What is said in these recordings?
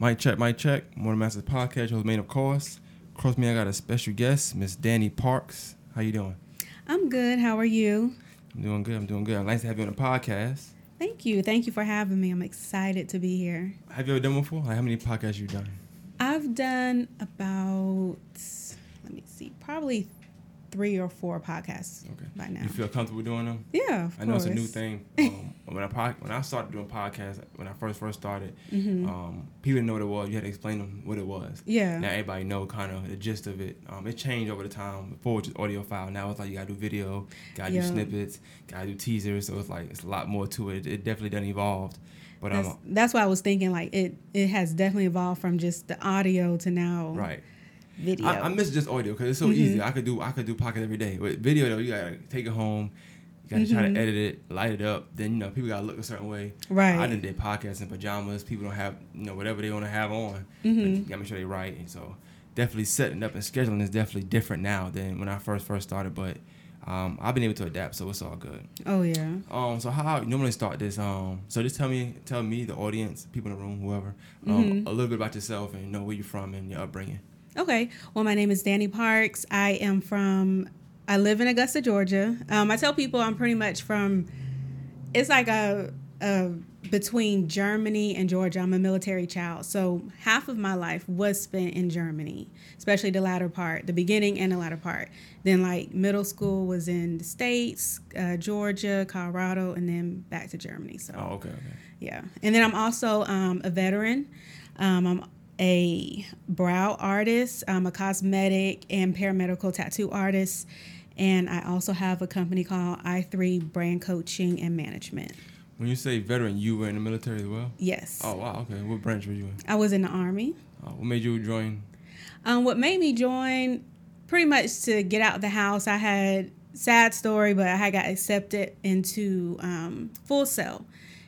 Mic check, mic check. Morning Masters podcast, host main of course. Across me, I got a special guest, Miss Danny Parks. How you doing? I'm good. How are you? I'm doing good. I'm doing good. Nice to have you on the podcast. Thank you. Thank you for having me. I'm excited to be here. Have you ever done before? Like how many podcasts you done? I've done about let me see, probably three or four podcasts Okay. by now. You feel comfortable doing them? yeah, of I know it's a new thing. Um, when I pod, when I started doing podcasts, when I first first started, Mhm. um, people didn't know what it was. You had to explain them what it was. Yeah. Now everybody know kind of the gist of it. Um, it changed over the time. Before it was just audio file. Now it's like you gotta do video, gotta Yeah. do snippets, gotta do teasers. So it's like it's a lot more to it. It definitely done evolved. But That's, um, that's why I was thinking like it it has definitely evolved from just the audio to now right. Video. I, I miss just audio because it's so Mhm. easy. I could do I could do podcast every day. With video though, you gotta take it home. You gotta try Mhm. to edit it, light it up. Then you know people gotta look a certain way. right. I done did podcasts in pajamas. People don't have you know whatever they want to have on. Mhm. You gotta make sure they right. And so definitely setting up and scheduling is definitely different now than when I first first started. But um, I've been able to adapt, so it's all good. oh yeah. Um, so how I normally start this? Um, so just tell me, tell me, the audience, people in the room, whoever, um, Mhm. a little bit about yourself and you know where you're from and your upbringing. Okay. Well, my name is Danny Parks. I am from, I live in Augusta, Georgia. Um, I tell people I'm pretty much from, it's like a, a between Germany and Georgia. I'm a military child. So half of my life was spent in Germany, especially the latter part, the beginning and the latter part. Then, like, middle school was in the States, uh, Georgia, Colorado, and then back to Germany. So, Oh, okay, okay. yeah. And then I'm also um, a veteran. Um, I'm a brow artist, I'm a cosmetic and paramedical tattoo artist. And I also have a company called i3 Brand Coaching and Management. When you say veteran, you were in the military as well. Yes. Oh wow, okay. What branch were you in? I was in the Army. Uh, what made you join? Um, what made me join, pretty much to get out of the house, I had sad story, but I had got accepted into um, Full Sail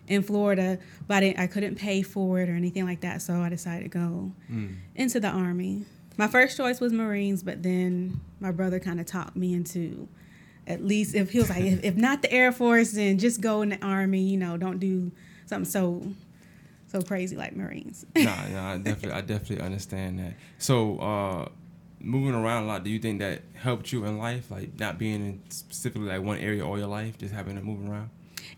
in Florida, but I, didn't, I couldn't pay for it or anything like that, so I decided to go Mm. into the Army. My first choice was Marines, but then my brother kind of talked me into at least if he was like, if, if not the Air Force, then just go in the Army. You know, don't do something so so crazy like Marines. nah, nah. I definitely, I definitely understand that. So, uh, moving around a lot, do you think that helped you in life? Like not being in specifically like one area all your life, just having to move around.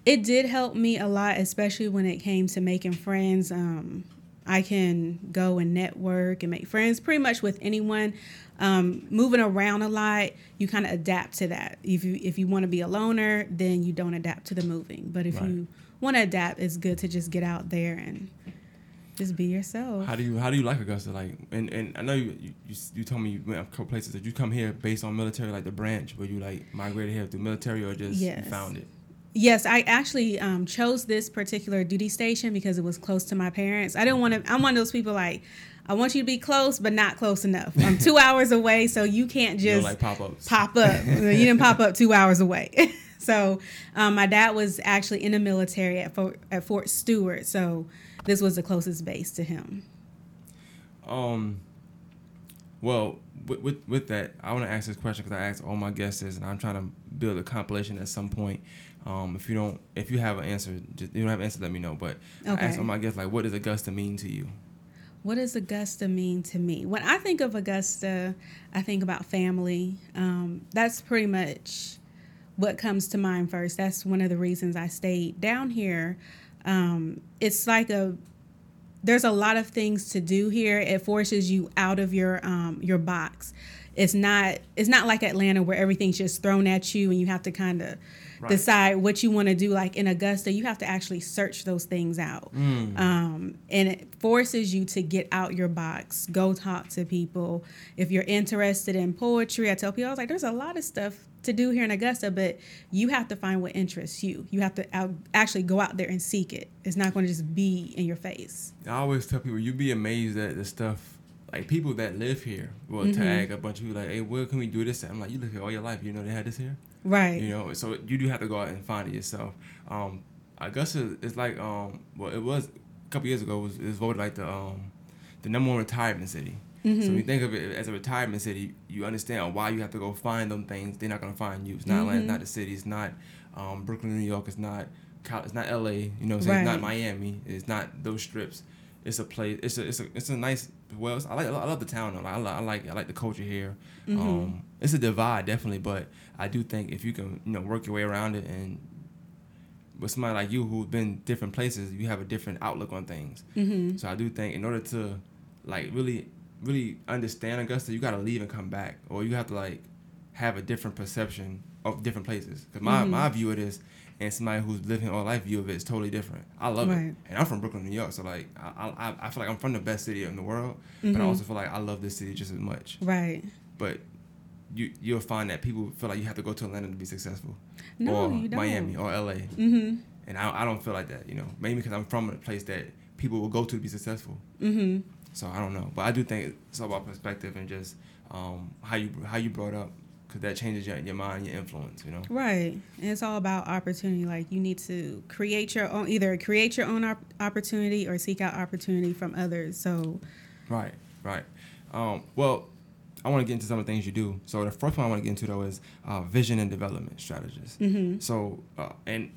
It did help me a lot, especially when it came to making friends. Um, I can go and network and make friends pretty much with anyone. Um, moving around a lot, you kind of adapt to that. If you if you want to be a loner, then you don't adapt to the moving. But if Right. you want to adapt, it's good to just get out there and just be yourself. How do you how do you like Augusta? Like, and, and I know you, you you you told me you went a couple places. Did you come here based on military, like the branch, where you like migrated here through military, or just you found it? Yes, I actually um, chose this particular duty station because it was close to my parents. I didn't want to. I'm one of those people like, I want you to be close, but not close enough. I'm two hours away, so you can't just like pop ups. pop up. you didn't pop up two hours away. so um, my dad was actually in the military at Fort, at Fort Stewart, so this was the closest base to him. Um. Well, with, with, with that, I want to ask this question because I asked all my guests this, and I'm trying to build a compilation at some point. Um, if you don't, if you have an answer, just, you don't have an answer, let me know. But I asked my guests like, what does Augusta mean to you? What does Augusta mean to me? When I think of Augusta, I think about family. Um, that's pretty much what comes to mind first. That's one of the reasons I stayed down here. Um, it's like a there's a lot of things to do here. It forces you out of your um, your box. It's not it's not like Atlanta where everything's just thrown at you and you have to kind of Right. decide what you want to do. Like in Augusta, you have to actually search those things out, Mm. um, and it forces you to get out your box, go talk to people. If you're interested in poetry, I tell people I was like, there's a lot of stuff to do here in Augusta, but you have to find what interests you. You have to out, actually go out there and seek it. It's not going to just be in your face. I always tell people you'd be amazed at the stuff like people that live here will Mhm. tag a bunch of people like, hey, where can we do this? at? I'm like, you live here all your life, you know they had this here. Right. You know, so you do have to go out and find it yourself. Um, Augusta is like, um, well, it was a couple years ago. It was, it was voted like the um, the number one retirement city. So when you think of it as a retirement city, you understand why you have to go find them things. They're not gonna find you. It's not Atlanta, it's not the city. It's not um, Brooklyn, New York. It's not it's not L.A. You know, so Right. it's not Miami. It's not those strips. it's a place. It's a it's a it's a nice. Well, I like I love the town. Though. I, like, I like I like the culture here. Mm-hmm. Um, it's a divide definitely, but I do think if you can you know work your way around it and with somebody like you who's been different places, you have a different outlook on things. Mm-hmm. So I do think in order to like really really understand Augusta, you got to leave and come back, or you have to like have a different perception of different places. Because my mm-hmm. my view of this and somebody who's living all life view of it is totally different. I love right. it, and I'm from Brooklyn, New York, so like I, I, I feel like I'm from the best city in the world, mm-hmm. but I mm-hmm. also feel like I love this city just as much. Right. But you you'll find that people feel like you have to go to Atlanta to be successful, no, or you don't. Miami or LA, mm-hmm. and I, I don't feel like that. You know, maybe because I'm from a place that people will go to to be successful. Mm-hmm. So I don't know, but I do think it's all about perspective and just um, how you how you brought up because that changes your, your mind, your influence, you know. Right, and it's all about opportunity. Like you need to create your own, either create your own op- opportunity or seek out opportunity from others. So. Right, right. Um, well, I want to get into some of the things you do. So the first one I want to get into though is uh, vision and development strategies. Mm-hmm. So uh, and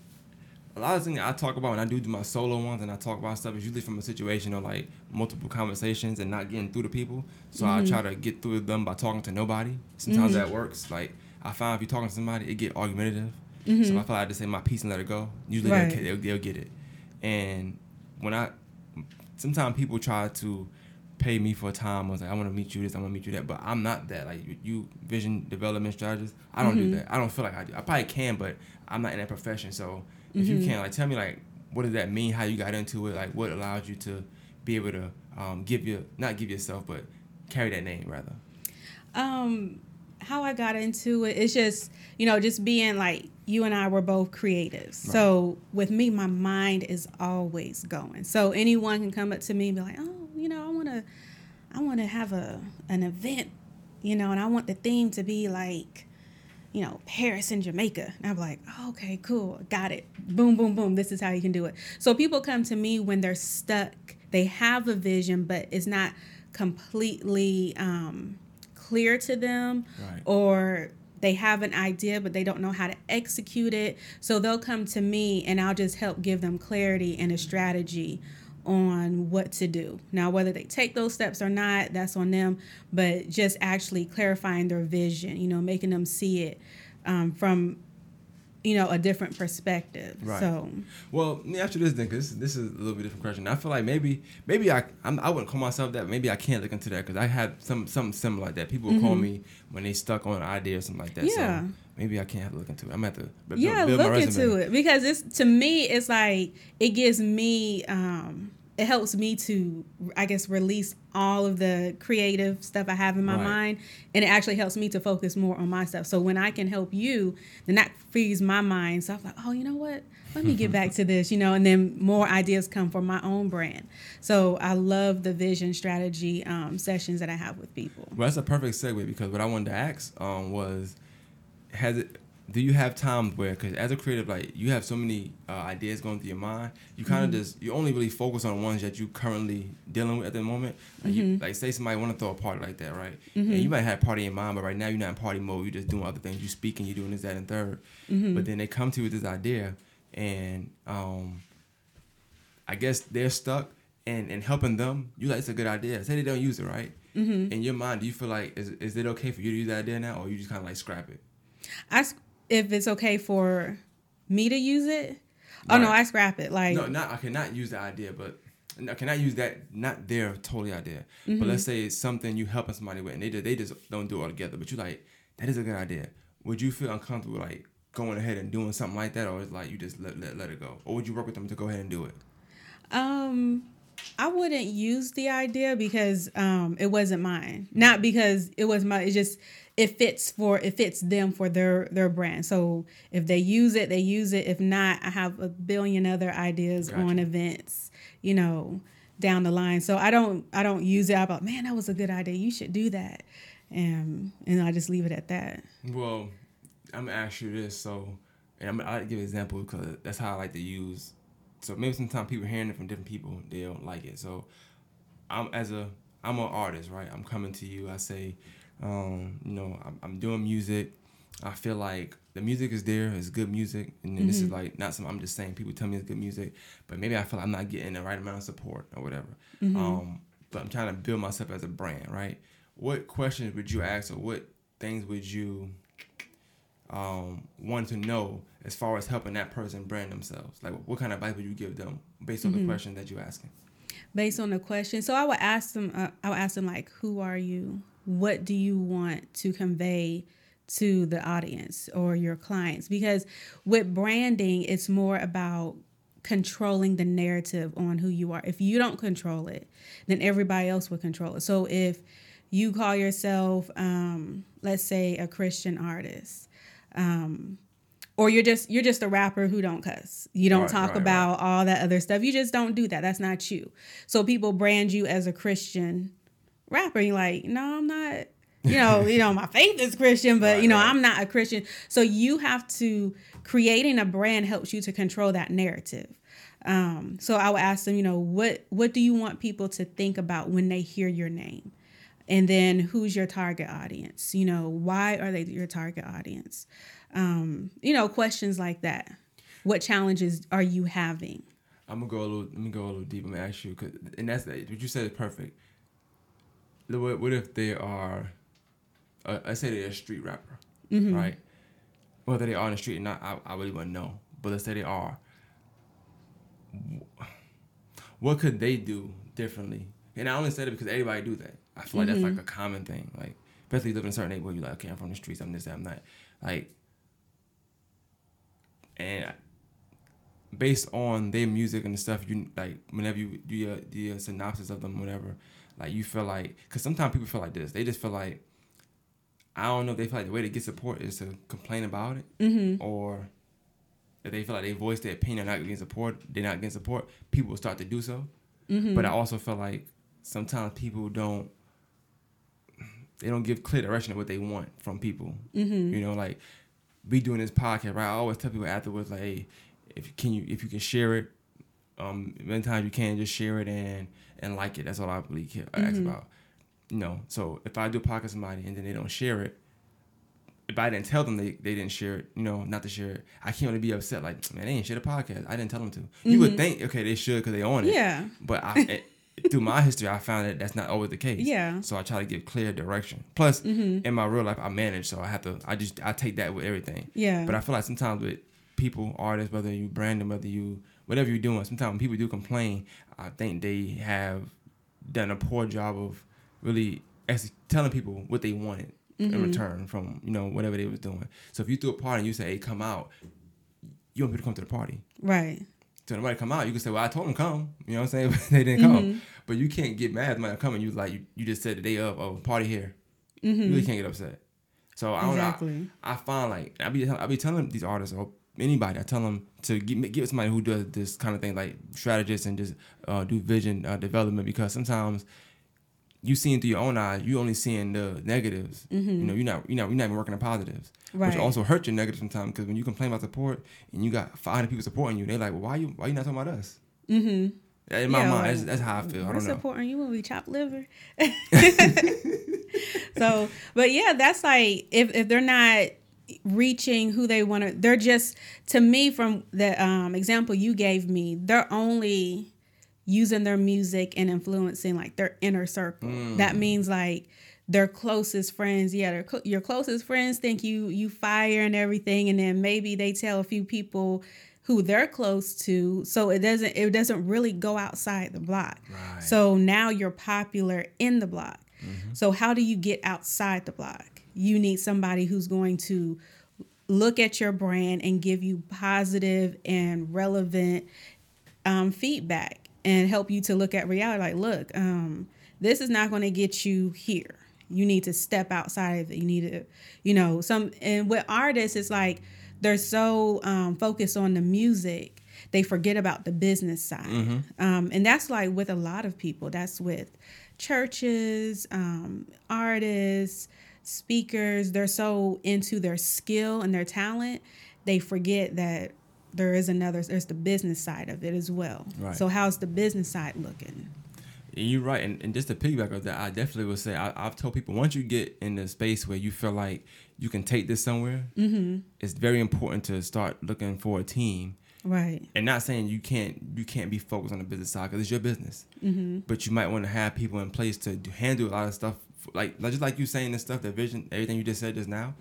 a lot of things I talk about when I do do my solo ones and I talk about stuff is usually from a situation of like multiple conversations and not getting through to people. So mm-hmm. I try to get through them by talking to nobody. Sometimes mm-hmm. that works. Like I find if you're talking to somebody, it get argumentative. Mm-hmm. So I feel like I just say my piece and let it go. Usually right. they'll, they'll, they'll get it. And when I sometimes people try to pay me for time. I was like, I want to meet you this, I want to meet you that, but I'm not that. Like you, vision development strategist, I don't mm-hmm. do that. I don't feel like I do. I probably can, but I'm not in that profession. So if mm-hmm. you can, like, tell me like, what does that mean? How you got into it? Like, what allowed you to be able to um, give you not give yourself, but carry that name rather. Um, how I got into it, it's just you know just being like you and I were both creatives. Right. So with me, my mind is always going. So anyone can come up to me and be like, oh, you know, I want to, I want to have a an event, you know, and I want the theme to be like you know, Paris and Jamaica. And I'm like, oh, okay, cool, got it. Boom, boom, boom. This is how you can do it. So people come to me when they're stuck. They have a vision, but it's not completely um, clear to them, right. or they have an idea but they don't know how to execute it. So they'll come to me, and I'll just help give them clarity and a strategy on what to do. Now, whether they take those steps or not, that's on them, but just actually clarifying their vision, you know, making them see it um, from, you know, a different perspective. Right. So, well, let me ask you this then, because this is a little bit different question. I feel like maybe, maybe I, I'm, I would not call myself that. Maybe I can't look into that because I had some something similar like that. People mm-hmm. call me when they stuck on an idea or something like that. Yeah. So maybe I can't have to look into it. I'm at the yeah look into it because it's to me it's like it gives me um it helps me to I guess release all of the creative stuff I have in my right. mind and it actually helps me to focus more on my stuff. So when I can help you, then that frees my mind. So I'm like, oh, you know what? Let me get back to this, you know, and then more ideas come for my own brand. So I love the vision strategy um, sessions that I have with people. Well, that's a perfect segue because what I wanted to ask um, was has it do you have times where because as a creative like you have so many uh, ideas going through your mind you kind of mm-hmm. just you only really focus on ones that you're currently dealing with at the moment like, mm-hmm. you, like say somebody want to throw a party like that right mm-hmm. and you might have party in mind but right now you're not in party mode you're just doing other things you're speaking you're doing this that and 3rd mm-hmm. but then they come to you with this idea and um, i guess they're stuck and and helping them you like it's a good idea say they don't use it right mm-hmm. in your mind do you feel like is, is it okay for you to use that idea now or you just kind of like scrap it I if it's okay for me to use it. Oh no, I scrap it. Like no, not I cannot use the idea, but I cannot use that not their totally idea. Mm-hmm. But let's say it's something you helping somebody with, and they just, they just don't do it all together. But you like that is a good idea. Would you feel uncomfortable like going ahead and doing something like that, or is like you just let, let let it go, or would you work with them to go ahead and do it? Um, I wouldn't use the idea because um it wasn't mine. Not because it was my. It just it fits for it fits them for their their brand. So if they use it, they use it. If not, I have a billion other ideas gotcha. on events, you know, down the line. So I don't I don't use it. about man, that was a good idea. You should do that, and and I just leave it at that. Well, I'm gonna ask you this. So, and I'm I give an example because that's how I like to use. So maybe sometimes people hearing it from different people, they don't like it. So, I'm as a I'm an artist, right? I'm coming to you. I say um, you know, I'm, I'm, doing music. I feel like the music is there, it's good music, and mm-hmm. this is mm-hmm. like not something I'm just saying. People tell me it's good music, but maybe I feel like I'm not getting the right amount of support or whatever. Mm-hmm. Um, but I'm trying to build myself as a brand, right? What questions would you ask, or what things would you um, want to know as far as helping that person brand themselves? Like, what kind of advice would you give them based on mm-hmm. the question that you're asking? Based on the question, so I would ask them. Uh, I would ask them like, "Who are you? What do you want to convey?" to the audience or your clients because with branding it's more about controlling the narrative on who you are if you don't control it then everybody else will control it so if you call yourself um, let's say a christian artist um, or you're just you're just a rapper who don't cuss you don't right, talk right, about right. all that other stuff you just don't do that that's not you so people brand you as a christian rapper you're like no i'm not you know, you know, my faith is Christian, but right, you know, right. I'm not a Christian. So you have to creating a brand helps you to control that narrative. Um, so I would ask them, you know, what what do you want people to think about when they hear your name? And then who's your target audience? You know, why are they your target audience? Um, you know, questions like that. What challenges are you having? I'm gonna go a little. Let me go a little deep. I'm gonna ask you, cause, and that's what you said is perfect. What, what if they are uh, I say they're a street rapper, mm-hmm. right? Whether they are on the street or not, I, I really wouldn't know. But let's say they are. What could they do differently? And I only said it because everybody do that. I feel like mm-hmm. that's like mm-hmm. a common thing. Like, especially if you live in a certain neighborhood, you're like, okay, I'm from the streets, I'm this, that, I'm that. Like, and based on their music and the stuff, you like whenever you do your, do your synopsis of them, whatever, like you feel like, because sometimes people feel like this. They just feel like I don't know if they feel like the way to get support is to complain about it, mm-hmm. or if they feel like they voice their opinion, not getting support, they're not getting support. People will start to do so. Mm-hmm. But I also feel like sometimes people don't they don't give clear direction of what they want from people. Mm-hmm. You know, like we doing this podcast, right? I always tell people afterwards, like, hey, if can you if you can share it, um, many times you can just share it and and like it. That's all I really care, mm-hmm. about you know, so if I do a podcast with somebody and then they don't share it, if I didn't tell them they, they didn't share it, you know, not to share it, I can't really be upset. Like, man, they didn't share the podcast. I didn't tell them to. Mm-hmm. You would mm-hmm. think, okay, they should because they own it. Yeah. But I, it, through my history, I found that that's not always the case. Yeah. So I try to give clear direction. Plus, mm-hmm. in my real life, I manage, so I have to. I just I take that with everything. Yeah. But I feel like sometimes with people, artists, whether you brand them, whether you whatever you're doing, sometimes when people do complain, I think they have done a poor job of really actually telling people what they wanted mm-hmm. in return from you know whatever they was doing. So if you threw a party and you say, "Hey, come out," you want people to come to the party, right? So nobody come out, you can say, "Well, I told them come," you know what I'm saying? they didn't come, mm-hmm. but you can't get mad if somebody come and you like you, you just said the day of, oh, party here. Mm-hmm. You really can't get upset. So I don't exactly. I, I find like I be I be telling these artists or anybody I tell them to give, give somebody who does this kind of thing like strategists and just uh, do vision uh, development because sometimes you seeing through your own eyes, you only seeing the negatives. Mm-hmm. You know, you're not you're not you're not even working the positives, right. which also hurt your negatives sometimes. Because when you complain about support and you got 500 people supporting you, they're like, well, why you why you not talking about us? Mm-hmm. In my yeah, mind, that's, that's, how I feel. I don't know. supporting you when we chop liver. so, but yeah, that's like if if they're not reaching who they want to, they're just to me from the um, example you gave me, they're only using their music and influencing like their inner circle. Mm. That means like their closest friends, yeah, their, your closest friends think you you fire and everything, and then maybe they tell a few people who they're close to, so it doesn't it doesn't really go outside the block. Right. So now you're popular in the block. Mm-hmm. So how do you get outside the block? You need somebody who's going to look at your brand and give you positive and relevant um, feedback and help you to look at reality. Like look um, this is not going to get you here. You need to step outside of it. You need to you know some and with artists it's like they're so um, focused on the music they forget about the business side. Mm-hmm. um, and that's like with a lot of people. That's with churches um, artists speakers they're so into their skill and their talent they forget that there is another there's the business side of it as well right. so how's the business side looking you're right, and, and just to piggyback of that, I definitely would say I, have told people once you get in the space where you feel like you can take this somewhere, mm-hmm. it's very important to start looking for a team. Right. And not saying you can't you can't be focused on the business side because it's your business, mm-hmm. but you might want to have people in place to handle a lot of stuff like just like you saying this stuff, the vision, everything you just said just now.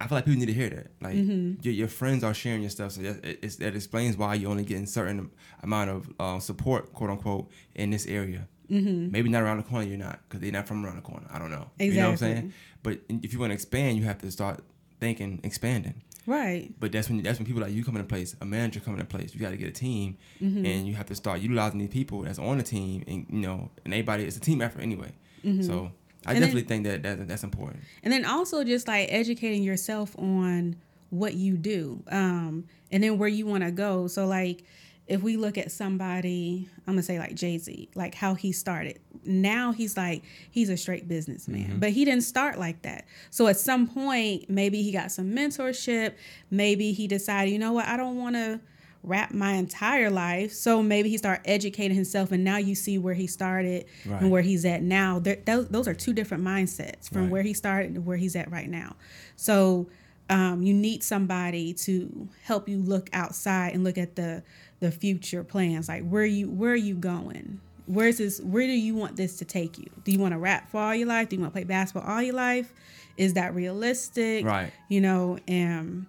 I feel like people need to hear that. Like mm-hmm. your, your friends are sharing your stuff, so that, it, that explains why you're only getting a certain amount of uh, support, quote unquote, in this area. Mm-hmm. Maybe not around the corner, you're not because they're not from around the corner. I don't know. Exactly. You know what I'm saying? But if you want to expand, you have to start thinking expanding. Right. But that's when that's when people like you come into place, a manager come into place. You got to get a team, mm-hmm. and you have to start utilizing these people that's on the team, and you know, and everybody. It's a team effort anyway. Mm-hmm. So I and definitely then, think that, that that's important. And then also just like educating yourself on what you do, um, and then where you want to go. So like if we look at somebody, I'm gonna say like Jay Z, like how he started. Now he's like he's a straight businessman, mm-hmm. but he didn't start like that. So at some point, maybe he got some mentorship. Maybe he decided, you know what, I don't want to rap my entire life. So maybe he started educating himself, and now you see where he started right. and where he's at now. Those, those are two different mindsets from right. where he started to where he's at right now. So um, you need somebody to help you look outside and look at the the future plans. Like where you where are you going? Where's this? Where do you want this to take you? Do you want to rap for all your life? Do you want to play basketball all your life? Is that realistic? Right. You know, and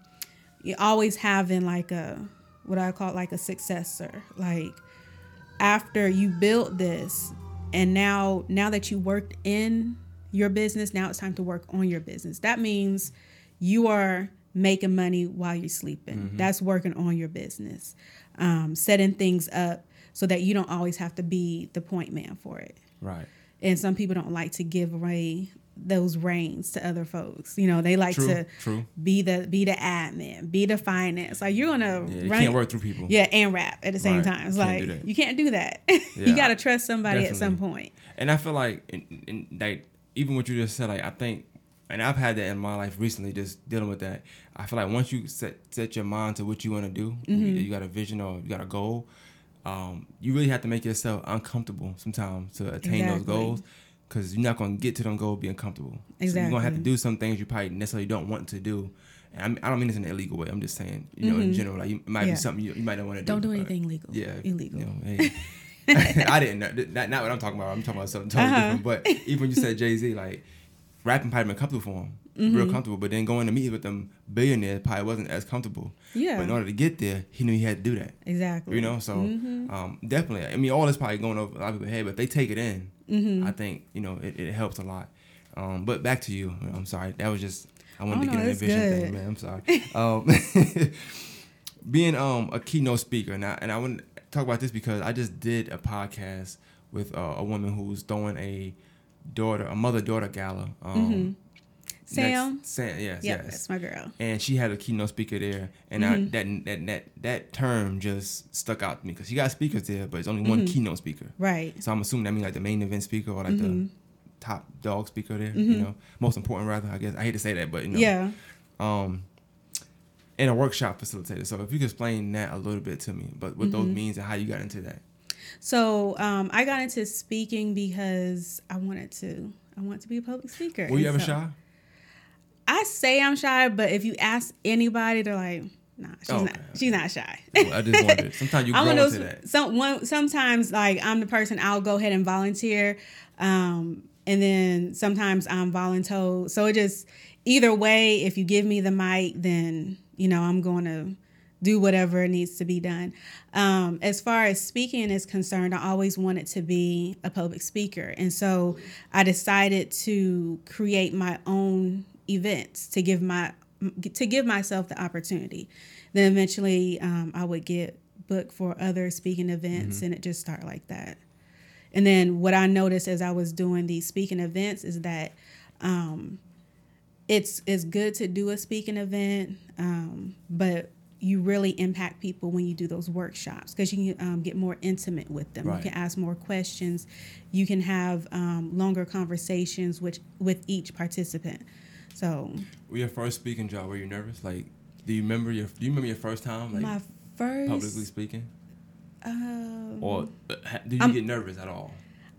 you always having like a what I call like a successor. Like after you built this and now now that you worked in your business, now it's time to work on your business. That means you are making money while you're sleeping. Mm-hmm. That's working on your business. Um, setting things up so that you don't always have to be the point man for it. Right. And some people don't like to give away those reins to other folks. You know, they like true, to true. be the be the admin, be the finance. Like you're gonna yeah, you run, can't work through people. Yeah, and rap at the same right. time. It's can't like you can't do that. Yeah, you gotta trust somebody definitely. at some point. And I feel like, in, in, like even what you just said, like I think, and I've had that in my life recently, just dealing with that. I feel like once you set set your mind to what you want to do, mm-hmm. you, you got a vision or you got a goal. Um, you really have to make yourself uncomfortable sometimes to attain exactly. those goals because you're not gonna get to them goal being comfortable. Exactly. So you're gonna have to do some things you probably necessarily don't want to do. And I, don't mean this in an illegal way. I'm just saying, you know, mm-hmm. in general, like you, it might yeah. be something you, you might not want to do. Don't do anything legal. Yeah, illegal. You know, hey. I didn't know. Not, not what I'm talking about. I'm talking about something totally uh-huh. different. But even when you said Jay Z, like rapping probably been comfortable for him, mm-hmm. real comfortable. But then going to meet with them billionaires probably wasn't as comfortable. Yeah. But in order to get there, he knew he had to do that. Exactly. You know, so mm-hmm. um, definitely. I mean, all this probably going over a lot of people's head, but if they take it in, mm-hmm. I think you know it, it helps a lot. Um, but back to you. I'm sorry. That was just I wanted oh, to get no, an vision good. thing, man. I'm sorry. um, being um a keynote speaker, and I and I want to talk about this because I just did a podcast with uh, a woman who's throwing a daughter, a mother daughter gala. Um, mm-hmm. Sam. Next, Sam, yes, yep, yes, that's my girl. And she had a keynote speaker there, and mm-hmm. I, that that that that term just stuck out to me because she got speakers there, but it's only one mm-hmm. keynote speaker. Right. So I'm assuming that means like the main event speaker or like the mm-hmm. top dog speaker there. You mm-hmm. know, most important rather. I guess I hate to say that, but you know. Yeah. Um. And a workshop facilitator. So if you could explain that a little bit to me, but what those mm-hmm. means and how you got into that. So um, I got into speaking because I wanted to. I want to be a public speaker. Were you ever so, shy? I say I'm shy, but if you ask anybody, they're like, Nah, she's oh, not. Okay. She's not shy. Well, I just wondered. Sometimes you grow into that. Some one, sometimes like I'm the person. I'll go ahead and volunteer, um, and then sometimes I'm voluntold. So it just either way. If you give me the mic, then you know I'm going to do whatever needs to be done. Um, as far as speaking is concerned, I always wanted to be a public speaker, and so I decided to create my own events to give my to give myself the opportunity. Then eventually, um, I would get booked for other speaking events, mm-hmm. and it just started like that. And then what I noticed as I was doing these speaking events is that um, it's it's good to do a speaking event, um, but you really impact people when you do those workshops because you can um, get more intimate with them. Right. You can ask more questions. You can have um, longer conversations with with each participant. So. Were your first speaking job? Were you nervous? Like, do you remember your Do you remember your first time? Like, my first publicly speaking. Um, or uh, did you I'm, get nervous at all?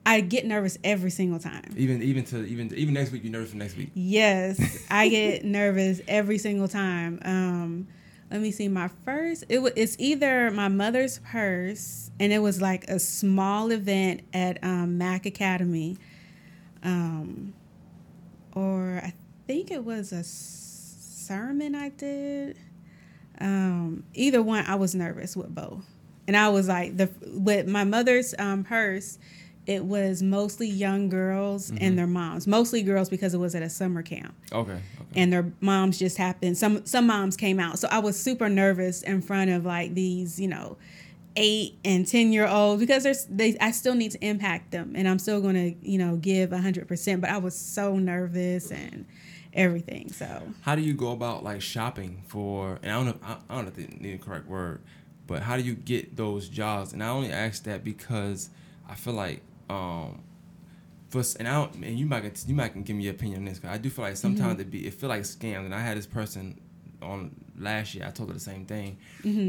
I get nervous every single time. Even even to even even next week, you're nervous for next week. Yes, I get nervous every single time. Um, let me see. My first, it was it's either my mother's purse, and it was like a small event at um, Mac Academy, um, or I think it was a sermon I did. Um, either one, I was nervous with both, and I was like the with my mother's um, purse. It was mostly young girls Mm-hmm. and their moms, mostly girls because it was at a summer camp Okay. Okay. and their moms just happened some some moms came out so i was super nervous in front of like these you know eight and ten year olds because there's they i still need to impact them and i'm still going to you know give 100% but i was so nervous and everything so How do you go about like shopping for? And I don't know. I, I don't know if the correct word, but how do you get those jobs? And I only ask that because I feel like um, for and I don't, and you might can, you might can give me your opinion on this. Cause I do feel like sometimes it be it feel like scams. And I had this person on last year. I told her the same thing.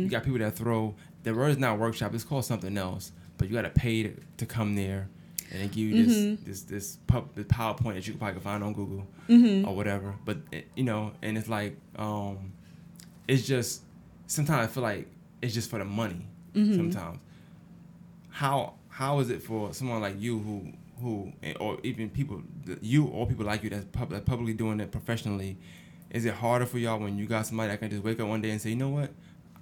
You got people that throw the word is not workshop. It's called something else, but you got to pay to, to come there. And they give you this mm-hmm. this this, pub, this PowerPoint that you can probably find on Google mm-hmm. or whatever. But it, you know, and it's like um, it's just sometimes I feel like it's just for the money. Mm-hmm. Sometimes, how how is it for someone like you who who eh, or even people you or people like you that's, pub, publicly doing it professionally? Is it harder for y'all when you got somebody that can just wake up one day and say, you know what,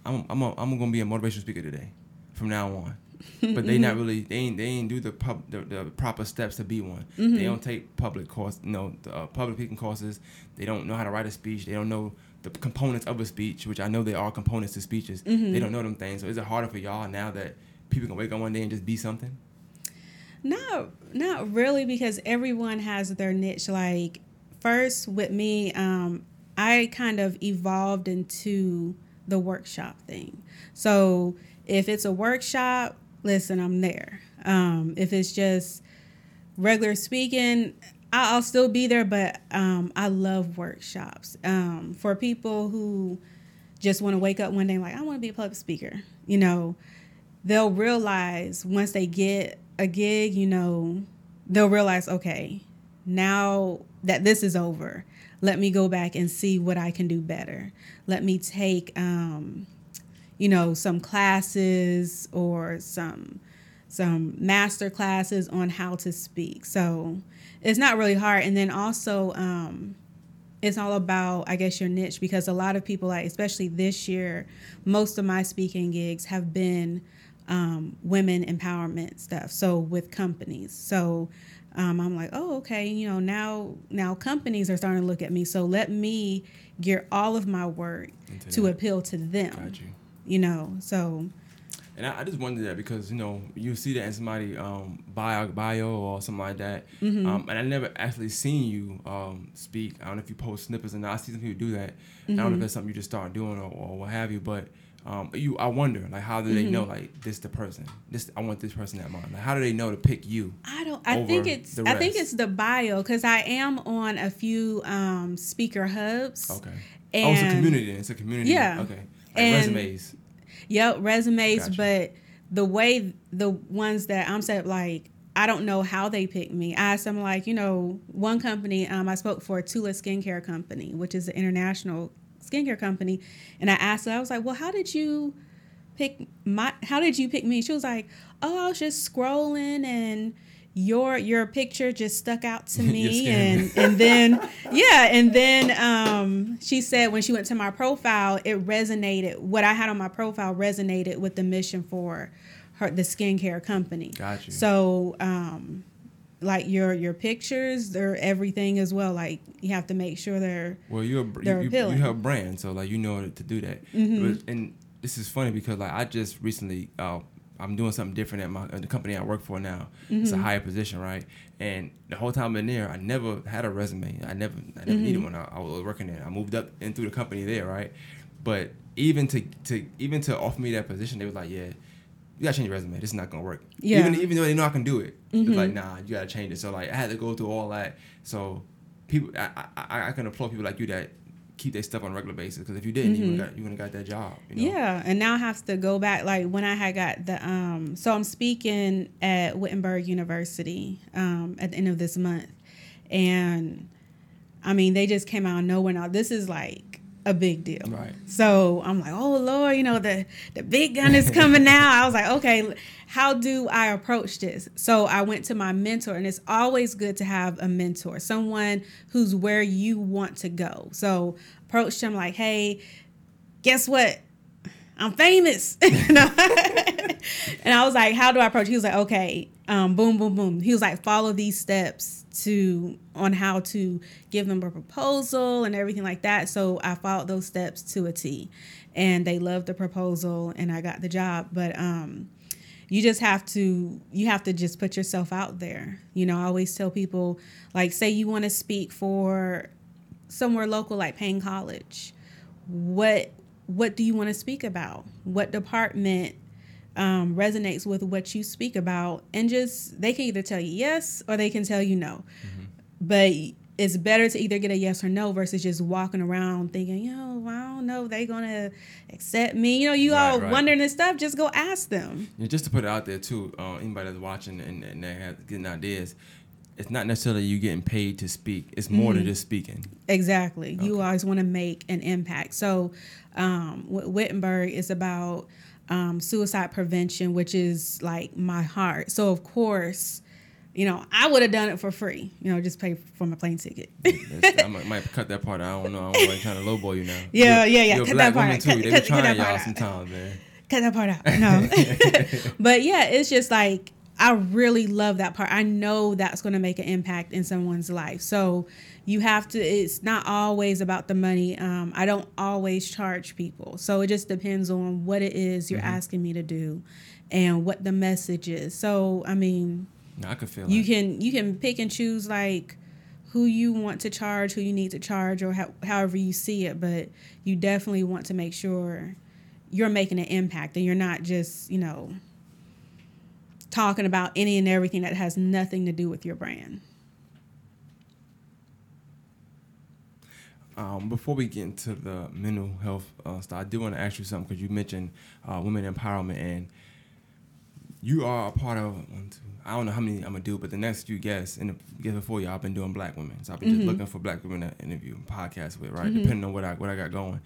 I'm I'm a, I'm gonna be a motivational speaker today, from now on. But they not really they ain't they ain't do the pub the, the proper steps to be one. They don't take public course you know the, uh, public speaking courses. They don't know how to write a speech. They don't know the components of a speech, which I know there are components to speeches. They don't know them things. So is it harder for y'all now that people can wake up one day and just be something? No, not really because everyone has their niche like first with me um i kind of evolved into the workshop thing so if it's a workshop listen i'm there um if it's just regular speaking i'll still be there but um i love workshops um for people who just want to wake up one day like i want to be a public speaker you know they'll realize once they get a gig, you know, they'll realize, okay, now that this is over, let me go back and see what I can do better. Let me take, um, you know, some classes or some some master classes on how to speak. So it's not really hard. And then also, um, it's all about i guess your niche because a lot of people like especially this year most of my speaking gigs have been um, women empowerment stuff so with companies so um, i'm like oh okay you know now now companies are starting to look at me so let me gear all of my work to that. appeal to them you. know so And I, I just wonder that because you know you see that in somebody um, bio bio or something like that, Mm-hmm. um, and I never actually seen you um, speak. I don't know if you post snippets, and I see some people do that. I don't know Mm-hmm. if that's something you just start doing or, or what have you, but. Um, you, I wonder, like, how do they Mm-hmm. know, like, this the person? This, I want this person at mine. Like, how do they know to pick you? I don't. I think it's. I think it's the bio because I am on a few um, speaker hubs. Okay. oh, it's a community. It's a community. Yeah. Okay. Like And- resumes. Yep, resumes, Gotcha. but the way the ones that I'm set like I don't know how they picked me. I asked them like, you know, one company, um, I spoke for Tula Skincare Company, which is an international skincare company, and I asked her, I was like, Well, how did you pick my how did you pick me? She was like, Oh, I was just scrolling and your your picture just stuck out to me and and then yeah and then um she said when she went to my profile it resonated what i had on my profile resonated with the mission for her the skincare company Got you. so um like your your pictures they're everything as well like you have to make sure they're Well, you're They're you, appealing. you have a brand, so like you know to do that. Mm-hmm. But, and this is funny because like I just recently, uh, I'm doing something different at my at the company I work for now. It's Mm-hmm. a higher position, right? And the whole time in there, I never had a resume. I never, I never Mm-hmm. needed one. I, I was working there. I moved up in through the company there, right? But even to to even to offer me that position, they was like, yeah. You gotta change your resume. This is not gonna work. Yeah. Even even though they know I can do it, it's Mhm. like nah, you gotta change it. So like I had to go through all that. So people, I I, I- I can applaud people like you that keep their stuff on a regular basis. Because if you didn't, Mm-hmm. you wouldn't got you wouldn't got that job. You know? Yeah, and now I have to go back. Like when I had got the um, so I'm speaking at Wittenberg University um, at the end of this month, and I mean they just came out of nowhere. Now this is like a big deal. Right. So I'm like, oh Lord, you know the the big gun is coming now. I was like, okay, how do I approach this? So I went to my mentor, and it's always good to have a mentor, someone who's where you want to go. So approached him like, hey, guess what? I'm famous. And I was like, how do I approach? He was like, okay, um, boom, boom, boom. He was like, follow these steps to on how to give them a proposal and everything like that. So I followed those steps to a T. And they loved the proposal and I got the job. But um you just have to you have to just put yourself out there. You know, I always tell people like say you want to speak for somewhere local like Paine College. What what do you want to speak about? What department um, resonates with what you speak about? And just they can either tell you yes or they can tell you no. But it's better to either get a yes or no versus just walking around thinking, you know, I don't know if they gonna accept me. You know, you Right, all right. wondering and stuff. Just go ask them. Yeah, just to put it out there too, uh, anybody that's watching and, and they have getting ideas, it's not necessarily you getting paid to speak. It's more Mm-hmm. than just speaking. Exactly. You always want to make an impact. So, um, Wit- Wittenberg is about um, suicide prevention, which is like my heart. So, of course, you know, I would have done it for free. You know, just pay for my plane ticket. I might, might cut that part. out. I don't know. I don't like trying to lowball you now. Yeah, You're- yeah, yeah. You're Cut that part out. too. Cut- they be cut- cut that y'all part out. sometimes, man. Cut that part out. No. but yeah, it's just like I really love that part. I know that's going to make an impact in someone's life. So you have to. It's not always about the money. Um, I don't always charge people. So it just depends on what it is you're asking me to do, and what the message is. So I mean, I could feel you that. can you can pick and choose like who you want to charge, who you need to charge, or how, however you see it. But you definitely want to make sure you're making an impact and you're not just you know talking about any and everything that has nothing to do with your brand. Um, before we get into the mental health uh, stuff, I do want to ask you something because you mentioned uh, women empowerment and you are a part of one, two. I don't know how many I'm gonna do, but the next few guests and the guests before y'all, I've been doing black women, so I've been just looking for black women to interview, and podcast with, right? Depending on what I what I got going.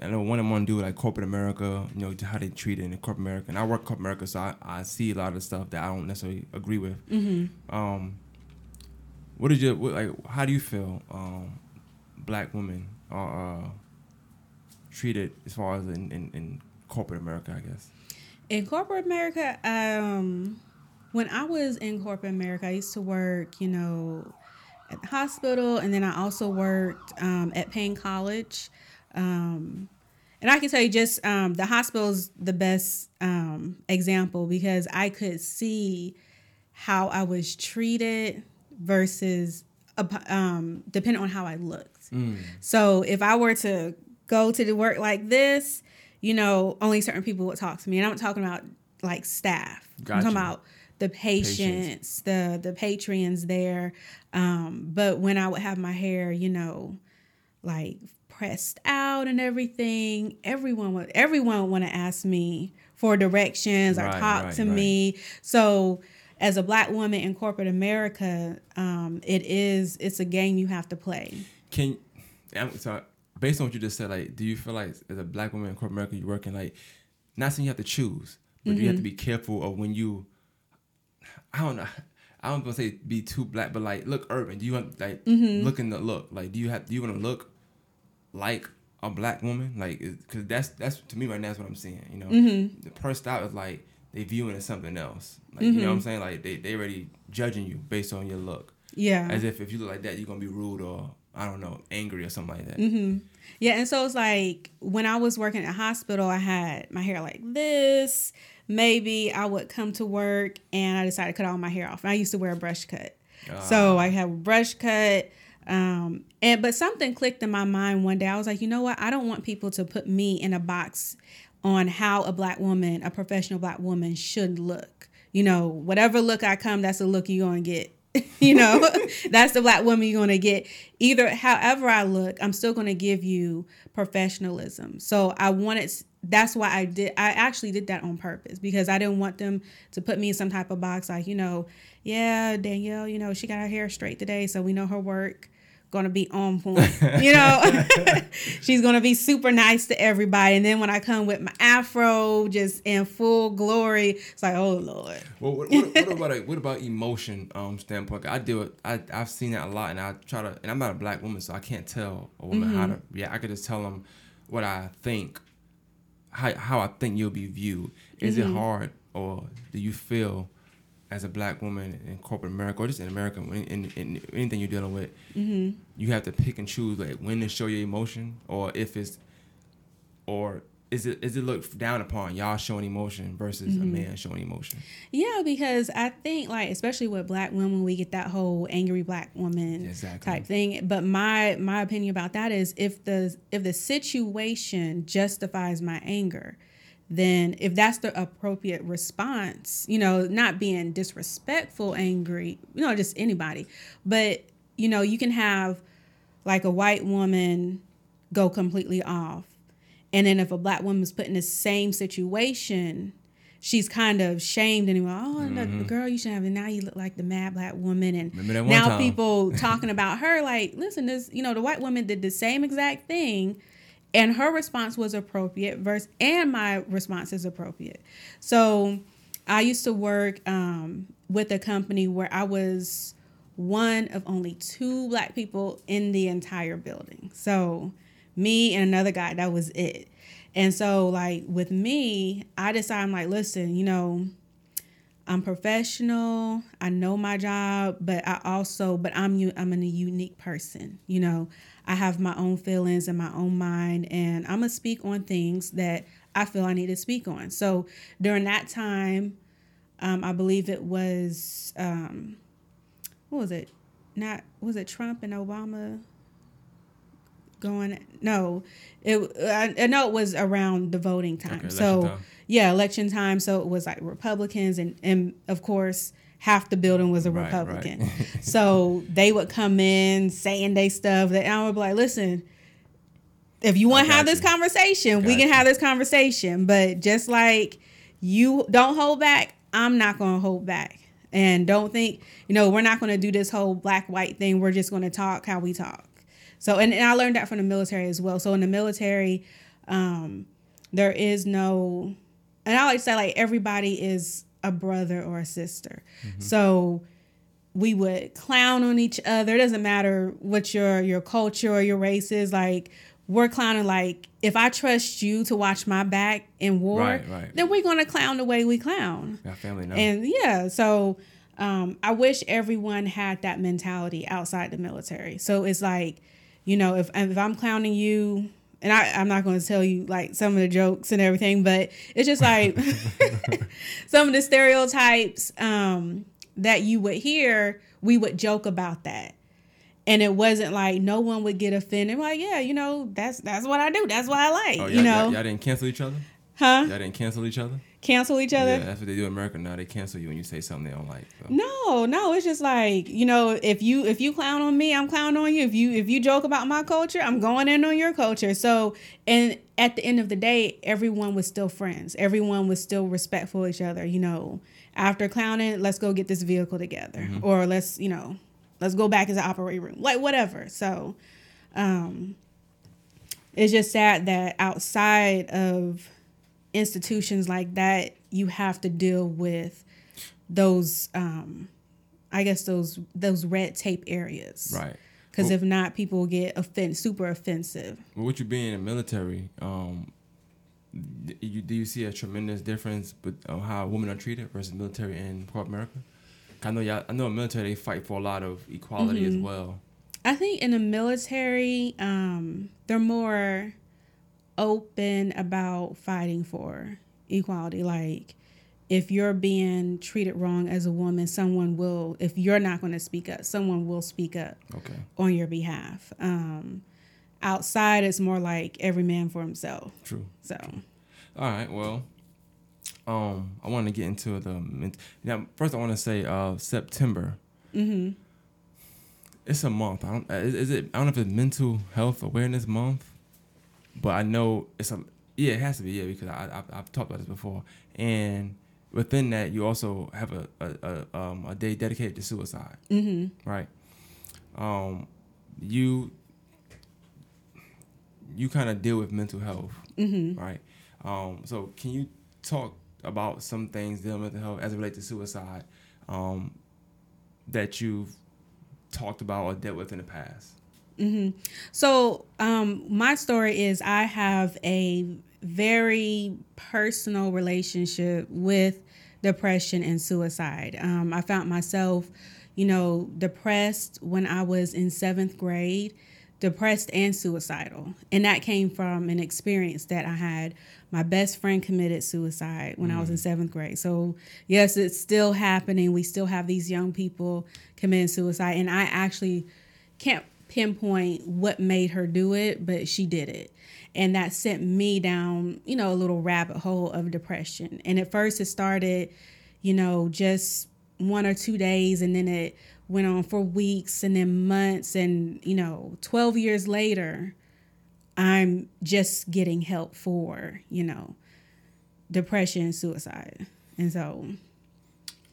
I know one I want to do like corporate America, you know, how they treat it in corporate America, and I work corporate America, so I, I see a lot of stuff that I don't necessarily agree with. Um, what did you what, like? How do you feel? Um, black women are uh, treated as far as in, in, in corporate America, I guess. In corporate America, um, when I was in corporate America, I used to work, you know, at the hospital, and then I also worked um, at Paine College. Um, and I can tell you, just um, the hospital's the best um, example because I could see how I was treated versus um, depending on how I looked. So if I were to go to the work like this, you know, only certain people would talk to me. And I'm talking about like staff. I'm talking about the patients, the the patrons there. Um, but when I would have my hair, you know, like pressed out and everything, everyone would everyone would want to ask me for directions or Right, talk right, to right. me. So as a black woman in corporate America, um, it is it's a game you have to play. Can I'm so based on what you just said, like, do you feel like as a black woman in corporate America, you're working like, not saying you have to choose, but you have to be mm-hmm. careful of when you, I don't know, I don't want to say be too black, but like look urban. Do you want like mm-hmm. looking the look? Like, do you have do you want to look like a black woman? Like, because that's that's to me right now That's what I'm seeing. You know, mm-hmm. the first out is like they viewing it as something else. Like, you know what I'm saying? Like they they already judging you based on your look, Yeah. as if if you look like that, you're gonna be rude or I don't know, angry or something like that. Mm-hmm. Yeah, and so it's like when I was working at hospital, I had my hair like this. Maybe I would come to work and I decided to cut all my hair off. And I used to wear a brush cut. So I have a brush cut. Um, and but something clicked in my mind one day. I was like, you know what? I don't want people to put me in a box on how a black woman, a professional black woman should look. You know, whatever look I come, that's the look you're gonna get you know, that's the black woman you're going to get. Either, however I look, I'm still going to give you professionalism. So I wanted, that's why I did, I actually did that on purpose because I didn't want them to put me in some type of box like, you know, yeah, Danielle, you know, she got her hair straight today, so we know her work gonna be on point. You know, she's gonna be super nice to everybody. And then when I come with my afro, just in full glory, it's like, oh lord. Well, what, what, what about a, what about emotion um, standpoint? I do it. I I've seen that a lot, and I try to. And I'm not a black woman, so I can't tell a woman mm-hmm. how to. Yeah, I could just tell them what I think, how how I think you'll be viewed. Is mm-hmm. it hard, or do you feel? As a black woman in corporate America or just in America, in, in, in anything you're dealing with, mm-hmm. you have to pick and choose like when to show your emotion or if it's or is it is it looked down upon y'all showing emotion versus mm-hmm. a man showing emotion? Yeah, because I think like especially with black women, we get that whole angry black woman exactly. type thing. But my my opinion about that is if the if the situation justifies my anger, then if that's the appropriate response, you know, not being disrespectful, angry, you know, just anybody, but you know, you can have like a white woman go completely off. And then if a black woman's put in the same situation, she's kind of shamed and. Oh, mm-hmm. The girl, you should have and Now you look like the mad black woman. And now time. people talking about her like, listen, this, you know, the white woman did the same exact thing and her response was appropriate versus and my response is appropriate. So i used to work um, with a company where i was one of only two black people in the entire building. So me and another guy that was it. And so like with me i decided i'm like listen you know i'm professional i know my job but i also but i'm i'm a unique person you know I have my own feelings and my own mind, and I'm gonna speak on things that I feel I need to speak on. So during that time, um, I believe it was um, what was it? Not was it Trump and Obama going? No, it. I, I know it was around the voting time. Okay, so time. yeah, election time. So it was like Republicans and and of course half the building was a right, Republican. Right. so they would come in saying they stuff that I would be like, listen, if you want to have you. this conversation, we can you. have this conversation. But just like you don't hold back, I'm not going to hold back. And don't think, you know, we're not going to do this whole black white thing. We're just going to talk how we talk. So, and, and I learned that from the military as well. So in the military, um, there is no, and I like to say like everybody is a brother or a sister. Mm-hmm. So we would clown on each other. It doesn't matter what your your culture or your race is. Like we're clowning. Like if I trust you to watch my back in war, right, right. then we're gonna clown the way we clown. Our family knows. And yeah, so um, I wish everyone had that mentality outside the military. So it's like, you know, if if I'm clowning you and I, I'm not going to tell you like some of the jokes and everything, but it's just like some of the stereotypes um, that you would hear, we would joke about that. And it wasn't like no one would get offended. Like, yeah, you know, that's that's what I do. That's what I like. Oh, you know, y'all, y'all didn't cancel each other. Huh? Y'all didn't cancel each other cancel each other. Yeah, that's what they do in America now. They cancel you when you say something they don't like. So. No, no, it's just like you know, if you if you clown on me, I'm clowning on you. If you if you joke about my culture, I'm going in on your culture. So, and at the end of the day, everyone was still friends. Everyone was still respectful of each other. You know, after clowning, let's go get this vehicle together, mm-hmm. or let's you know, let's go back as the operating room, like whatever. So, um, it's just sad that outside of institutions like that, you have to deal with those um I guess those those red tape areas. Right. Because well, if not, people get offend super offensive. Well, with you being in the military, um, do you, do you see a tremendous difference with uh, how women are treated versus military in corporate America? I know y'all, I know in military they fight for a lot of equality mm-hmm. as well. I think in the military, um, they're more open about fighting for equality. Like, if you're being treated wrong as a woman, someone will, if you're not going to speak up, someone will speak up okay. on your behalf. Um, outside, it's more like every man for himself. True. So, True. all right. Well, um, I want to get into the now. First, I want to say uh, September Mm-hmm. It's a month. I don't. Is, is it? I don't know if it's Mental Health Awareness Month, but I know it's a. Yeah, it has to be. Yeah, because I, I I've talked about this before, and within that, you also have a a, a, um, a day dedicated to suicide. Mm-hmm. Right. Um, you you kind of deal with mental health, mm-hmm. right? Um, so can you talk about some things dealing with mental health as it relates to suicide um, that you've talked about or dealt with in the past? So, um, my story is I have a very personal relationship with depression and suicide. Um, I found myself, you know, depressed when I was in seventh grade, depressed and suicidal. And that came from an experience that I had. My best friend committed suicide when I was in seventh grade. So, yes, it's still happening. We still have these young people committing suicide. And I actually can't pinpoint what made her do it, but she did it. And that sent me down, you know, a little rabbit hole of depression. And at first it started, you know, just one or two days and then it went on for weeks and then months and, you know, 12 years later, I'm just getting help for, you know, depression suicide. And so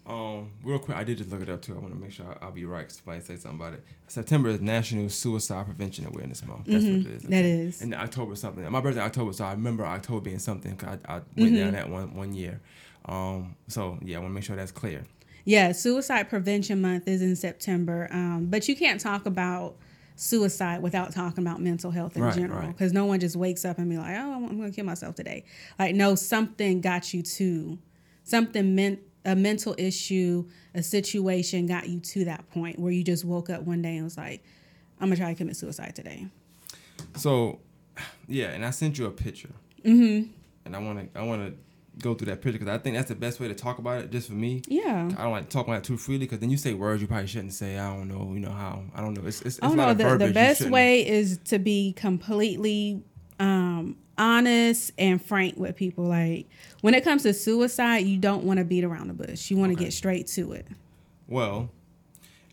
Um, real quick, I did just look it up too. I want to make sure I, will be right because somebody say something about it. September is National Suicide Prevention Awareness Month. That's what it is. that is. And October something. My birthday October, so I remember October being something. 'cause I, I went down that one one year. Um, so yeah, I want to make sure that's clear. Yeah, Suicide Prevention Month is in September, um, but you can't talk about suicide without talking about mental health in Right, general right. because no one just wakes up and be like, "Oh, I'm going to kill myself today." Like, no, something got you to something meant a mental issue, a situation got you to that point where you just woke up one day and was like, "I'm gonna try to commit suicide today." So, yeah, and I sent you a picture. Mm-hmm. And I want to I want to go through that picture because I think that's the best way to talk about it, just for me. Yeah. I don't like to talk about it too freely because then you say words you probably shouldn't say. I don't know, you know how. I don't know. It's it's, it's Oh a lot no, of the, the best way is to be completely honest and frank with people. Like when it comes to suicide, you don't want to beat around the bush. You want to Okay. get straight to it. Well,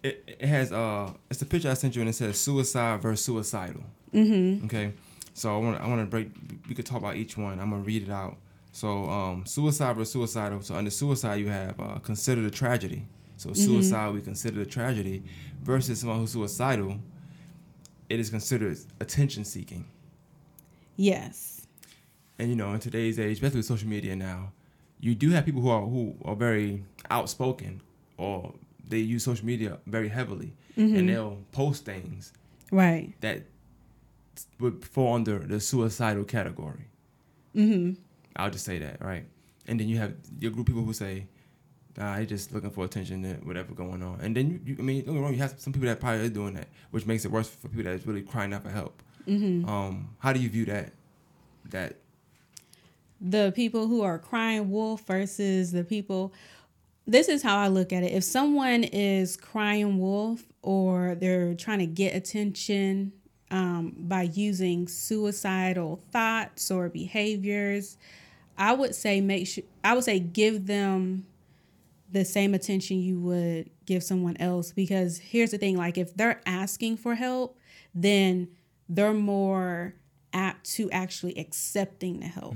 it, it has uh, it's the picture I sent you and it says suicide versus suicidal. Mm-hmm. Okay, so I want I want to break. We could talk about each one. I'm gonna read it out. So um, suicide versus suicidal. So under suicide you have uh, considered a tragedy. So suicide we consider a tragedy versus someone who's suicidal. It is considered attention seeking. Yes. And you know, in today's age, especially with social media now, you do have people who are who are very outspoken or they use social media very heavily and they'll post things Right. that would fall under the suicidal category. Mm-hmm. I'll just say that, right? And then you have your group of people who say, "Nah, they just looking for attention and whatever going on." And then you, you I mean, don't get me wrong, you have some people that probably are doing that, which makes it worse for people that's really crying out for help. Mm-hmm. Um, how do you view that? That The people who are crying wolf versus the people. This is how I look at it. If someone is crying wolf or they're trying to get attention um, by using suicidal thoughts or behaviors, I would say make sure I would say give them the same attention you would give someone else because here's the thing like if they're asking for help, then they're more apt to actually accepting the help.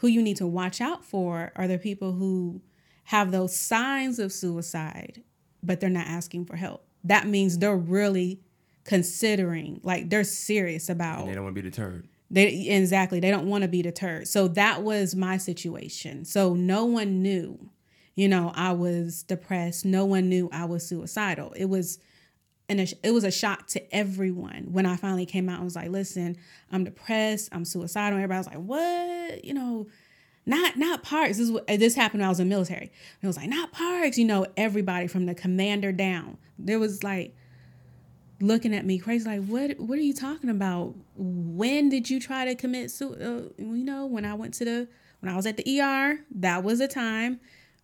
Who you need to watch out for are the people who have those signs of suicide, but they're not asking for help. That means they're really considering, like they're serious about and they don't want to be deterred. they exactly they don't want to be deterred. So that was my situation. So no one knew, you know, I was depressed. No one knew I was suicidal. It was and it was a shock to everyone when I finally came out and was like, "Listen, I'm depressed. I'm suicidal." Everybody was like, "What?" You know, not not Parks. This is what, this happened when I was in military. And it was like, "Not Parks." You know, everybody from the commander down. There was like looking at me crazy like what what are you talking about when did you try to commit su- uh, you know when i went to the when i was at the er that was a time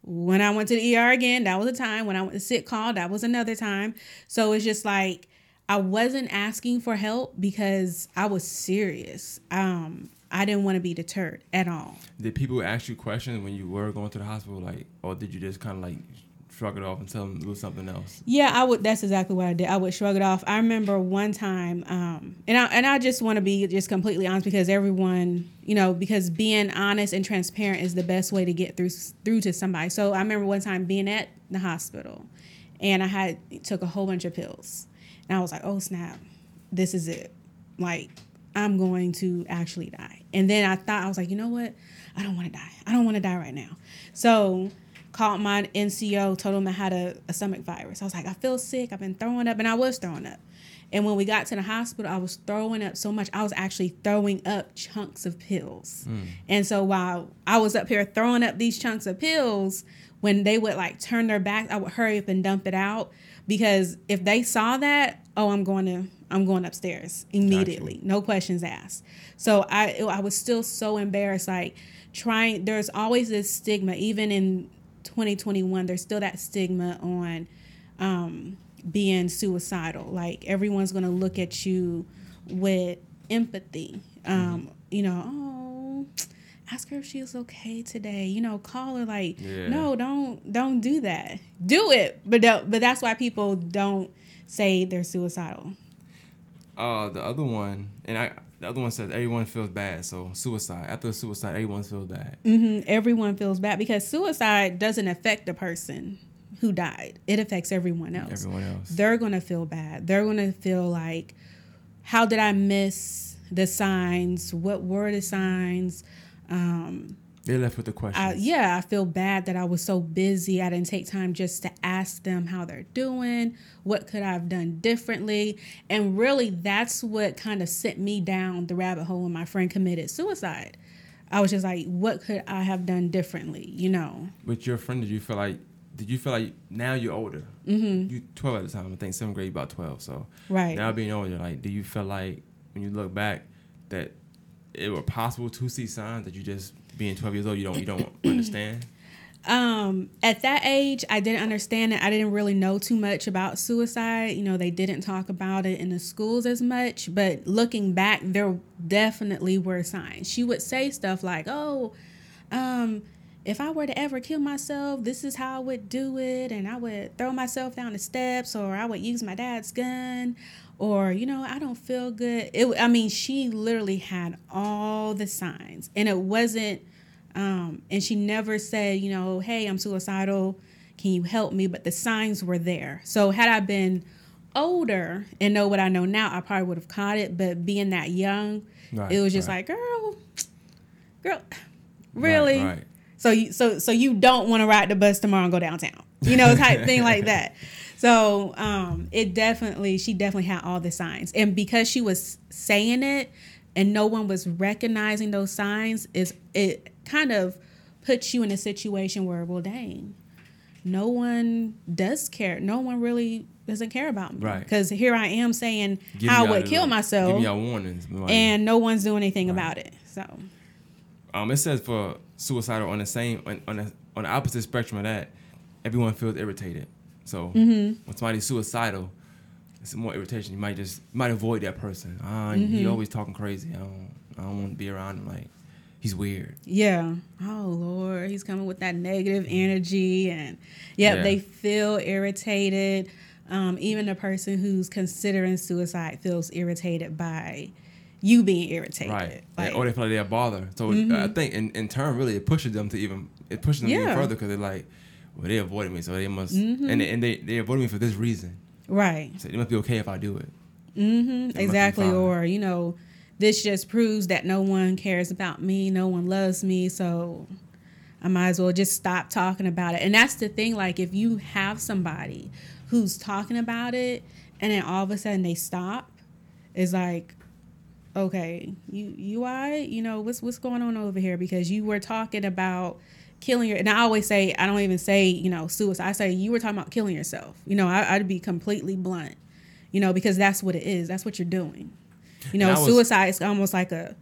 when i went to the er again that was a time. When i went to sick call that was another time. So it's just like i wasn't asking for help because i was serious. Um i didn't want to be deterred at all. Did people ask you questions when you were going to the hospital, like, or did you just kind of like shrug it off and tell them do something else. Yeah, I would. That's exactly what I did. I would shrug it off. I remember one time, um, and I and I just want to be just completely honest because everyone, you know, because being honest and transparent is the best way to get through through to somebody. So I remember one time being at the hospital, and I had took a whole bunch of pills, and I was like, oh snap, this is it. Like I'm going to actually die. And then I thought I was like, you know what? I don't want to die. I don't want to die right now. So called my NCO, told him I had a, a stomach virus. I was like, I feel sick. I've been throwing up, and I was throwing up. And when we got to the hospital, I was throwing up so much, I was actually throwing up chunks of pills. Mm. And so while I was up here throwing up these chunks of pills, when they would like turn their back, I would hurry up and dump it out because if they saw that, oh, I'm going to I'm going upstairs immediately, no questions asked. So I I was still so embarrassed, like trying. There's always this stigma, even in 2021 there's still that stigma on um, being suicidal. Like everyone's going to look at you with empathy. Um, mm-hmm. you know oh ask her if she's okay today. You know call her like yeah. no don't don't do that. Do it but don't, but that's why people don't say they're suicidal. Uh the other one and i the other one says everyone feels bad. So suicide. After suicide, everyone feels bad. Mm-hmm. Everyone feels bad because suicide doesn't affect the person who died. It affects everyone else. Everyone else. They're gonna feel bad. They're gonna feel like, how did I miss the signs? What were the signs? Um, they're left with the question. yeah, I feel bad that I was so busy. I didn't take time just to ask them how they're doing. What could I have done differently? And really, that's what kind of sent me down the rabbit hole when my friend committed suicide. I was just like, what could I have done differently? You know. With your friend, did you feel like? Did you feel like now you're older? Mm-hmm. You 12 at the time. I think seventh grade, about 12. So right now being older, like, do you feel like when you look back that it were possible to see signs that you just being 12 years old you don't you don't understand? Um at that age i didn't understand it. I didn't really know too much about suicide. You know they didn't talk about it in the schools as much but looking back there definitely were signs. She would say stuff like oh um if I were to ever kill myself, this is how I would do it. And I would throw myself down the steps, or I would use my dad's gun, or you know i don't feel good. It, i mean she literally had all the signs and it wasn't um, and she never said you know hey i'm suicidal. Can you help me? But the signs were there. So had i been older and know what i know now i probably would have caught it. But being that young right, it was just right. like girl girl really? right, so you so so you don't want to ride the bus tomorrow and go downtown you know type thing like that so um, it definitely, she definitely had all the signs, and because she was saying it, and no one was recognizing those signs, is it kind of puts you in a situation where, well, dang, no one does care. No one really doesn't care about me. Right. Because here I am saying Give how I would kill myself. Give y'all warnings. Like, and no one's doing anything right. about it. So. Um, it says for suicidal on the same on on the, on the opposite spectrum of that, everyone feels irritated. So mm-hmm. when somebody's suicidal, it's more irritation. You might just you might avoid that person. Ah, mm-hmm. he always talking crazy. I don't I don't want to be around him. Like he's weird. Yeah. Oh Lord, he's coming with that negative energy, and yep, yeah. they feel irritated. Um, even a person who's considering suicide feels irritated by you being irritated. Right. Like, or they feel like they're bothered. So mm-hmm. I think in, in turn, really, it pushes them to even it pushes them yeah. even further because they're like well, they avoided me, so they must, mm-hmm. and they, and they they avoided me for this reason. Right. So it must be okay if I do it. Mm-hmm. Exactly. Or you know, this just proves that no one cares about me, no one loves me, so I might as well just stop talking about it. And that's the thing. Like, if you have somebody who's talking about it, and then all of a sudden they stop, it's like, okay, you you I, you know, what's what's going on over here? Because you were talking about killing your and I always say I don't even say you know suicide I say you were talking about killing yourself. You know I, would be completely blunt you know because that's what it is that's what you're doing. You know was, suicide is almost like a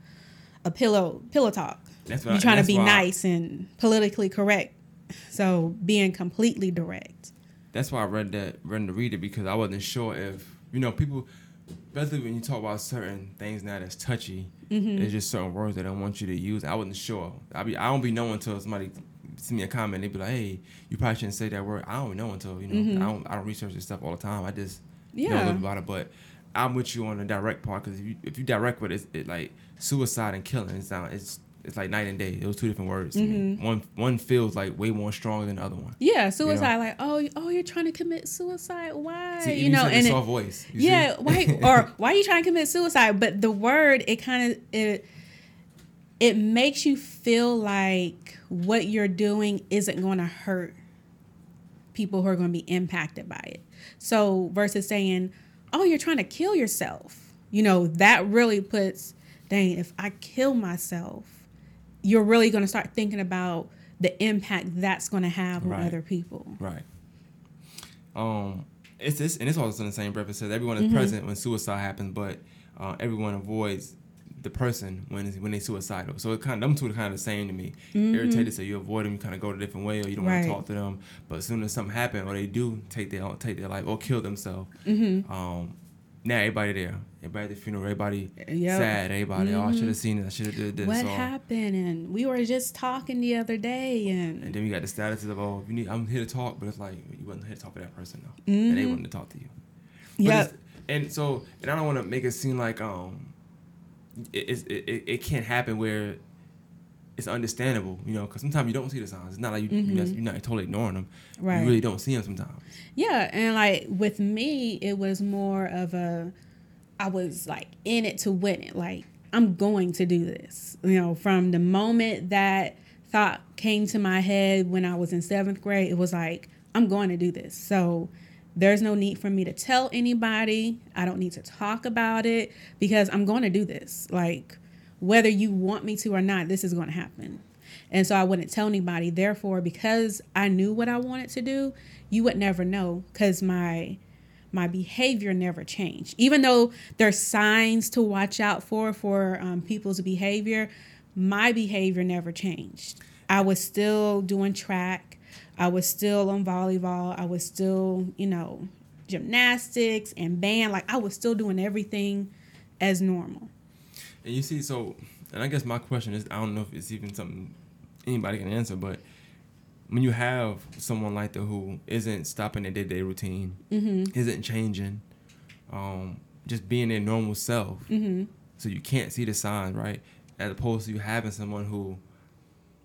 a pillow pillow talk. That's you're trying to be nice and politically correct. So being completely direct. That's why I read that read to read it because I wasn't sure if you know people especially when you talk about certain things now that's touchy, mm-hmm. there's just certain words that I want you to use. I wasn't sure. I be I don't be knowing until somebody send me a comment, they be like, "Hey, you probably shouldn't say that word." I don't know until you know. Mm-hmm. I don't. I don't research this stuff all the time. I just know a Yeah. little about it. But I'm with you on the direct part because if you if you direct with it, it like suicide and killing. It's not. It's it's like night and day. Those two different words. Mm-hmm. One one feels like way more strong than the other one. Yeah, suicide. Like, oh, you- oh, you're trying to commit suicide. Why? See, you know, and it- soft voice. you see? yeah, why or why are you trying to commit suicide? But the word, it kind of it it makes you feel like what you're doing isn't going to hurt people who are going to be impacted by it. So versus saying, "Oh, you're trying to kill yourself," you know, that really puts, dang, if I kill myself, you're really going to start thinking about the impact that's going to have on Right. other people. Right. Um, it's this, and it's also in the same breath. It says everyone is Mm-hmm. present when suicide happens, but uh, everyone avoids the person when when they suicidal. So it kind of them two are kind of the same to me. Irritated, so you avoid them, you kind of go a different way, or you don't want Mm-hmm. To talk to them. But as soon as something happens, or they do take their own, take their life or kill themselves, um, now everybody there, everybody at the funeral, everybody Yep. Mm-hmm. sad, everybody, oh, I should have seen it, I should have did this. What so, happened? And we were just talking the other day, and And then we got the status of, oh, you need, I'm here to talk, but it's like you wasn't here to talk to that person though, and they wanted to talk to you. It's- And so, and I don't want to make it seem like um, it, it, it it can't happen where it's understandable, you know, because sometimes you don't see the signs. It's not like you you're, not, you're not totally ignoring them. Mm-hmm. Right. You really don't see them sometimes. yeah, and like with me, it was more of a, I was like in it to win it. Like I'm going to do this. You know, from the moment that thought came to my head when I was in seventh grade, it was like I'm going to do this. So. There's no need for me to tell anybody. I don't need to talk about it because I'm going to do this. Like, whether you want me to or not, this is going to happen. And so I wouldn't tell anybody. Therefore, because I knew what I wanted to do, you would never know because my my behavior never changed. Even though there's signs to watch out for for um, people's behavior, my behavior never changed. I was still doing track. I was still on volleyball. I was still, you know, gymnastics and band. Like I was still doing everything as normal. And you see, so, and I guess my question is, I don't know if it's even something anybody can answer, but when you have someone like that who isn't stopping their day-to-day routine, Mm-hmm. isn't changing, um, just being their normal self, Mm-hmm. so you can't see the signs, right? As opposed to you having someone who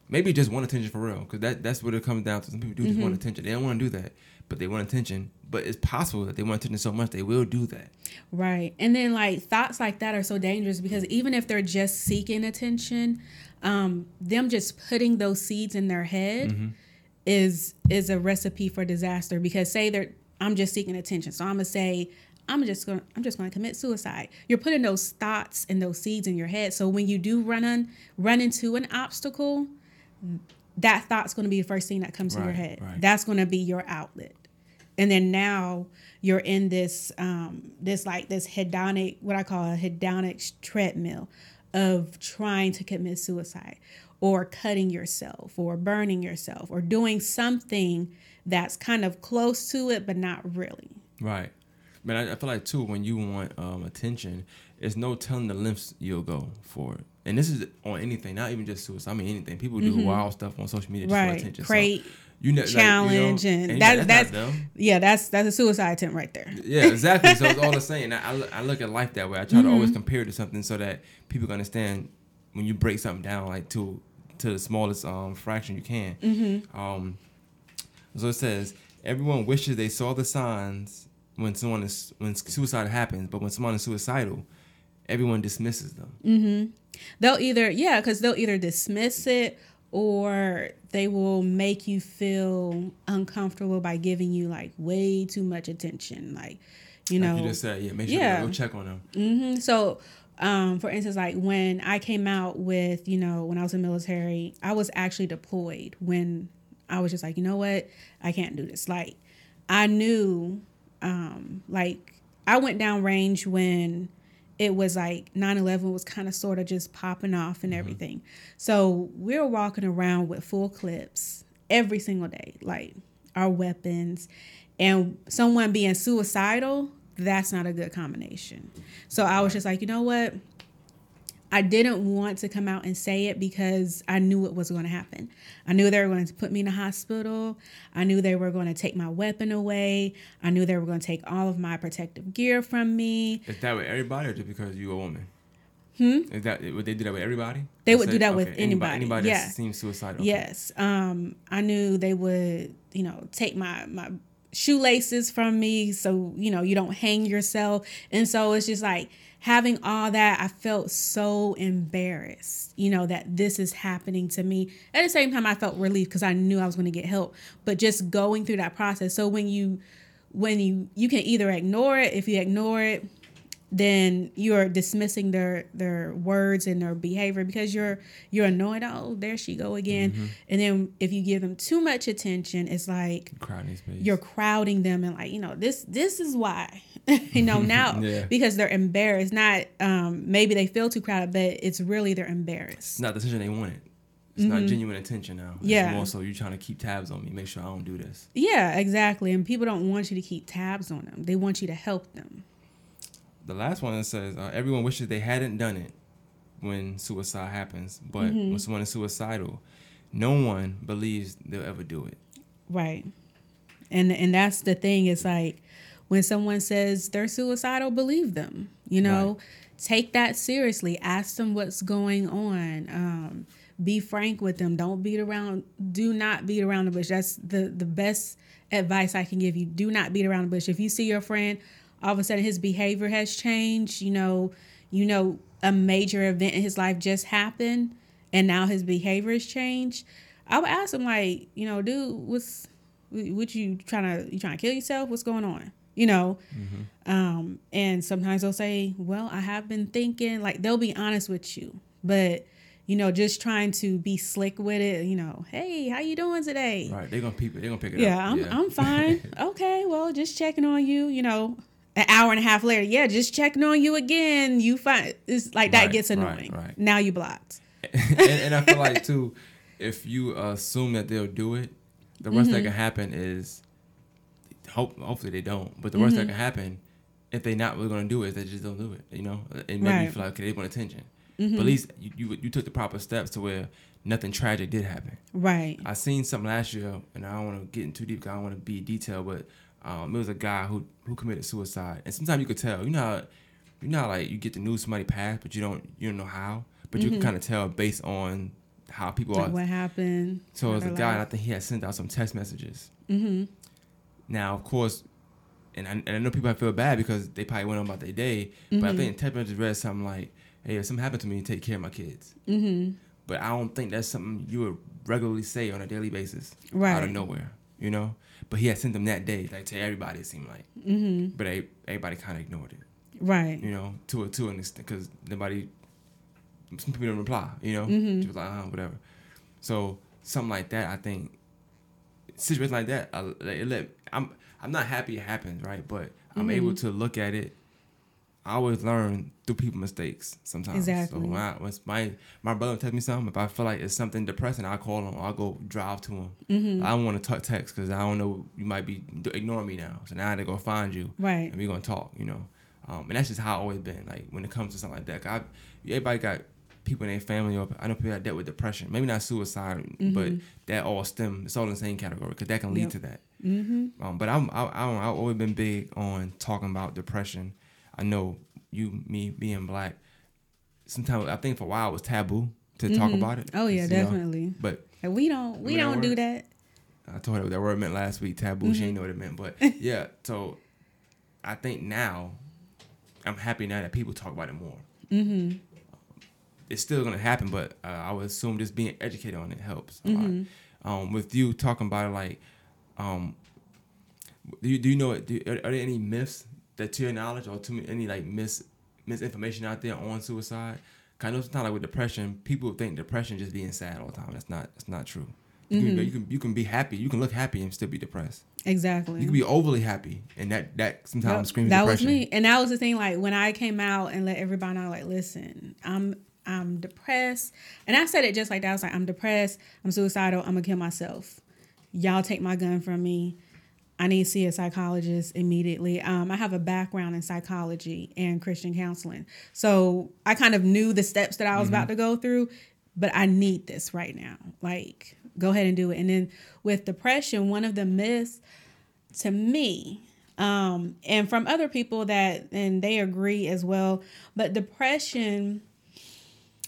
maybe just want attention for real, because that that's what it comes down to. Some people do just want Mm-hmm. attention. They don't want to do that, but they want attention. But it's possible that they want attention so much they will do that. Right. And then like thoughts like that are so dangerous because even if they're just seeking attention, um, them just putting those seeds in their head is is a recipe for disaster because say they're I'm just seeking attention. So I'm gonna say I'm just gonna I'm just gonna commit suicide. You're putting those thoughts and those seeds in your head. So when you do run on run into an obstacle, that thought's gonna be the first thing that comes to your head. right. That's gonna be your outlet and then now you're in this um this like this hedonic what i call a hedonic treadmill of trying to commit suicide or cutting yourself or burning yourself or doing something that's kind of close to it but not really Right. But I, I feel like too when you want um, attention, it's no telling the lengths you'll go for it. And this is on anything, not even just suicide. I mean anything. People do wild stuff on social media just for Mm-hmm. right attention. So create you know, like, you know, challenge and, and that, that's, that's, yeah that's that's a suicide attempt right there Yeah, exactly. so it's all the same. I, I look- I look at life that way. I try to Mm-hmm. always compare it to something so that people can understand when you break something down like to to the smallest um, fraction you can. Mm-hmm. Um, so it says everyone wishes they saw the signs when someone is when suicide happens, but when someone is suicidal, everyone dismisses them. Mm. they'll either yeah because they'll either dismiss it or they will make you feel uncomfortable by giving you like way too much attention like you know Like you just said, yeah, make sure Yeah. you go check on them. hmm So, um, for instance, like when I came out with, you know, when I was in military, I was actually deployed when I was just like, you know what, I can't do this. Like, I knew, um, like, I went down range when it was like 9-11 was kind of sort of just popping off and mm-hmm. everything. So we were walking around with full clips every single day, like our weapons, and someone being suicidal, that's not a good combination. So I was just like, you know what? I didn't want to come out and say it because I knew it was going to happen. I knew they were going to put me in a hospital. I knew they were going to take my weapon away. I knew they were going to take all of my protective gear from me. Is that with everybody or just because you're a woman? Hmm? Is that would they do that with everybody? They would Say- do that with okay, anybody. Anybody Yeah. that seems suicidal. Yes. Um, I knew they would, you know, take my my shoelaces from me so, you know, you don't hang yourself. And so it's just like having all that, I felt so embarrassed, you know, that this is happening to me. At the same time I felt relief because I knew I was going to get help. But just going through that process. So when you when you you can either ignore it, if you ignore it, then you're dismissing their their words and their behavior because you're you're annoyed oh there she go again Mm-hmm. and then if you give them too much attention it's like Crowding you're crowding them and like you know this this is why you know now Yeah. because they're embarrassed not um maybe they feel too crowded but it's really they're embarrassed It's not the attention they wanted. It's not genuine attention now. It's Mm-hmm. Yeah. more so you're trying to keep tabs on me, make sure I don't do this. yeah exactly and people don't want you to keep tabs on them they want you to help them The last one says uh, everyone wishes they hadn't done it when suicide happens, but Mm-hmm. when someone is suicidal, no one believes they'll ever do it. Right. And and that's the thing. It's like when someone says they're suicidal, believe them. You know, take that seriously. Ask them what's going on. Um, be frank with them. Don't beat around. Do not beat around the bush. That's the the best advice I can give you. Do not beat around the bush. If you see your friend, all of a sudden his behavior has changed. You know, you know a major event in his life just happened, and now his behavior has changed. I would ask him like, you know, dude, what's what you trying to you trying to kill yourself? What's going on? You know, um, and sometimes they'll say, "Well, I have been thinking." Like they'll be honest with you, but you know, just trying to be slick with it. You know, hey, how you doing today? Right? They're gonna peep it. They're gonna pick it up. Yeah, up. I'm I'm fine. okay, well, just checking on you. You know, an hour and a half later, yeah, just checking on you again. You find it's like that Right, gets right, annoying. right. Now you blocked. and, and I feel like too, if you assume that they'll do it, the worst Mm-hmm. that can happen is, hope hopefully they don't. But the worst that Mm-hmm. can happen, if they not really gonna do it, is they just don't do it. You know, it you Right. Mm-hmm. feel like okay, they want attention. But at least you, you you took the proper steps to where nothing tragic did happen. Right. I seen something last year, and I don't want to get in too deep. 'cause I don't want to be detailed, but um, it was a guy who who committed suicide, and sometimes you could tell. You know, how, you know, how, like you get the news somebody passed, but you don't you don't know how, but you can kind of tell based on how people Mm-hmm. Like are. what happened? So it was a guy, and I think he had sent out some text messages. Mm-hmm. Now, of course, and I, and I know people feel bad because they probably went on about their day, Mm-hmm. but I think the text message read something like, "Hey, if something happened to me, take care of my kids." Mm-hmm. But I don't think that's something you would regularly say on a daily basis right? out of nowhere, you know. But he had sent them that day, like to everybody. It seemed like, Mm-hmm. but they, everybody kind of ignored it, Right. you know, to a to an extent, because nobody, some people didn't reply, you know, she was like, uh, whatever. So something like that, I think, situation like that, I, it let I'm I'm not happy it happens, right? But I'm Mhm. able to look at it. I always learn through people mistakes sometimes. Exactly. So when, I, when my my brother tells me something, if I feel like it's something depressing, I call him. I'll go drive to him. Mm-hmm. I don't want to text because I don't know you might be ignoring me now. So now they go find you Right. and we're gonna talk. You know, um, and that's just how I always been. Like when it comes to something like that, I, everybody got people in their family or I know people that dealt with depression. Maybe not suicide, but Mhm. that all stem. It's all in the same category because that can lead Yep. to that. Mm-hmm. Um, but I'm I, I don't, I've always been big on talking about depression. I know you, me, being black. Sometimes I think for a while it was taboo to talk Mhm. about it. Oh yeah, you know? definitely. But Like, we don't we don't do that. I told her what that word meant last week. Taboo. She ain't know what it meant, but yeah. So I think now I'm happy now that people talk about it more. Mm-hmm. It's still gonna happen, but uh, I would assume just being educated on it helps a lot. Um, with you talking about it, like, um, do you do you know it? Do, are, are there any myths that to your knowledge, or to any like mis misinformation out there on suicide? 'Cause I know sometimes like with depression, people think depression just being sad all the time. That's not that's not true. You, can, Mhm. you can you can be happy. You can look happy and still be depressed. Exactly. You can be overly happy, and that that sometimes Yep, screams that depression. was me, and that was the thing. Like when I came out and let everybody know, like, listen, I'm I'm depressed, and I said it just like that. I was like, I'm depressed. I'm suicidal. I'm gonna kill myself. Y'all take my gun from me. I need to see a psychologist immediately. Um, I have a background in psychology and Christian counseling. So I kind of knew the steps that I was mm-hmm. about to go through, but I need this right now. Like, go ahead and do it. And then with depression, one of the myths to me, um, and from other people that, and they agree as well, but depression,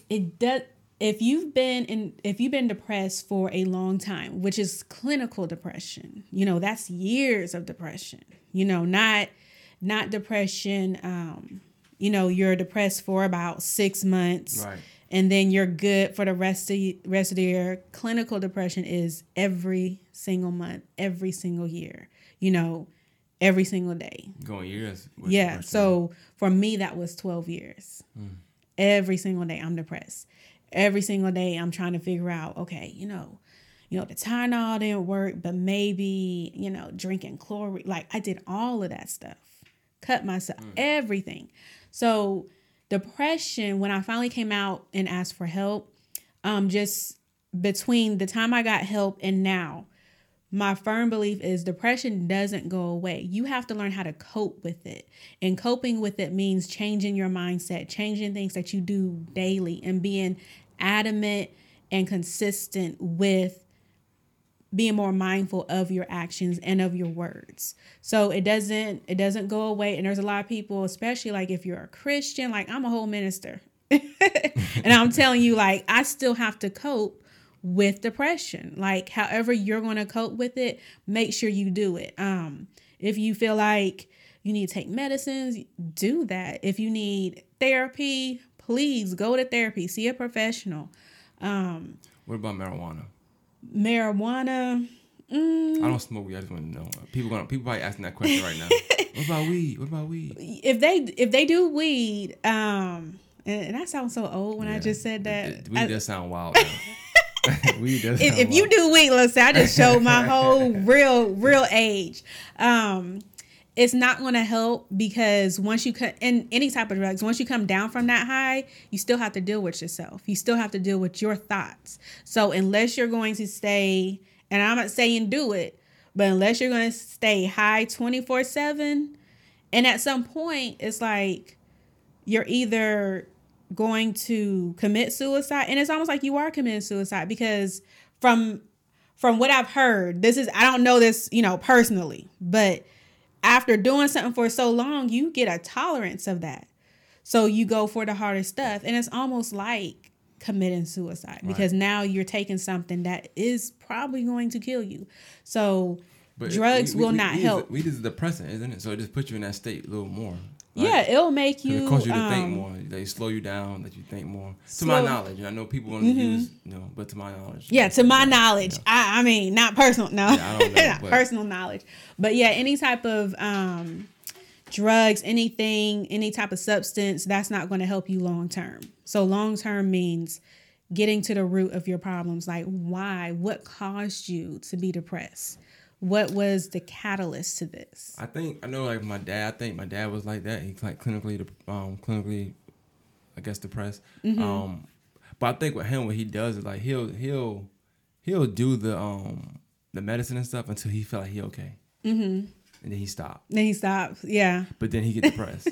it does if you've been in if you've been depressed for a long time which is clinical depression you know that's years of depression you know not not depression um you know you're depressed for about six months right. and then you're good for the rest of rest of the year. Clinical depression is every single month every single year you know every single day. Going years yeah so for me that was 12 years. Mm. every single day i'm depressed every single day I'm trying to figure out, okay, you know, you know, the Tylenol didn't work, but maybe, you know, drinking chlorine. Like I did all of that stuff. Cut myself, mm. everything. So depression, when I finally came out and asked for help, um, just between the time I got help and now, my firm belief is depression doesn't go away. You have to learn how to cope with it. And coping with it means changing your mindset, changing things that you do daily, and being adamant and consistent with being more mindful of your actions and of your words. So it doesn't it doesn't go away and there's a lot of people especially like if you're a Christian like I'm a whole minister. and I'm telling you like I still have to cope with depression. Like however you're going to cope with it, make sure you do it. Um if you feel like you need to take medicines, do that. If you need therapy, please go to therapy, see a professional. Um, what about marijuana? Marijuana. Mm, I don't smoke weed. I just want to know. People gonna people probably asking that question right now. what about weed? What about weed? If they if they do weed, um, and, and that sounds so old when yeah. I just said that. weed I, does sound wild. If, if you do weed, let's say I just showed my whole real real age. Um, it's not going to help because once you cut in any type of drugs, once you come down from that high, you still have to deal with yourself. You still have to deal with your thoughts. So unless you're going to stay, and I'm not saying do it, but unless you're going to stay high 24 7, and at some point, it's like you're either going to commit suicide, and it's almost like you are committing suicide because from from what I've heard, this is I don't know this, you know, personally, but after doing something for so long, you get a tolerance of that. So you go for the harder stuff. And it's almost like committing suicide right. because now you're taking something that is probably going to kill you. So but drugs we, will we, not we help. Weed is a depressant, isn't it? So it just puts you in that state a little more. Like, yeah, it'll make you. It causes you to um, think more. They slow you down, That you think more. Slow, to my knowledge, and I know people want to mm-hmm. use, you know, but to my knowledge. Yeah, to my knowledge. I, I mean, not personal. No, yeah, know, not personal knowledge. But yeah, any type of um, drugs, anything, any type of substance, that's not going to help you long term. So long term means getting to the root of your problems. Like why? What caused you to be depressed? What was the catalyst to this? I think I know like my dad. I think my dad was like that. He's like clinically, um, clinically, I guess depressed. Mm-hmm. Um, but I think with him, what he does is like he'll he'll he'll do the um the medicine and stuff until he feel like he okay. Mm-hmm. And then he stopped. Then he stops. Yeah. But then he get depressed.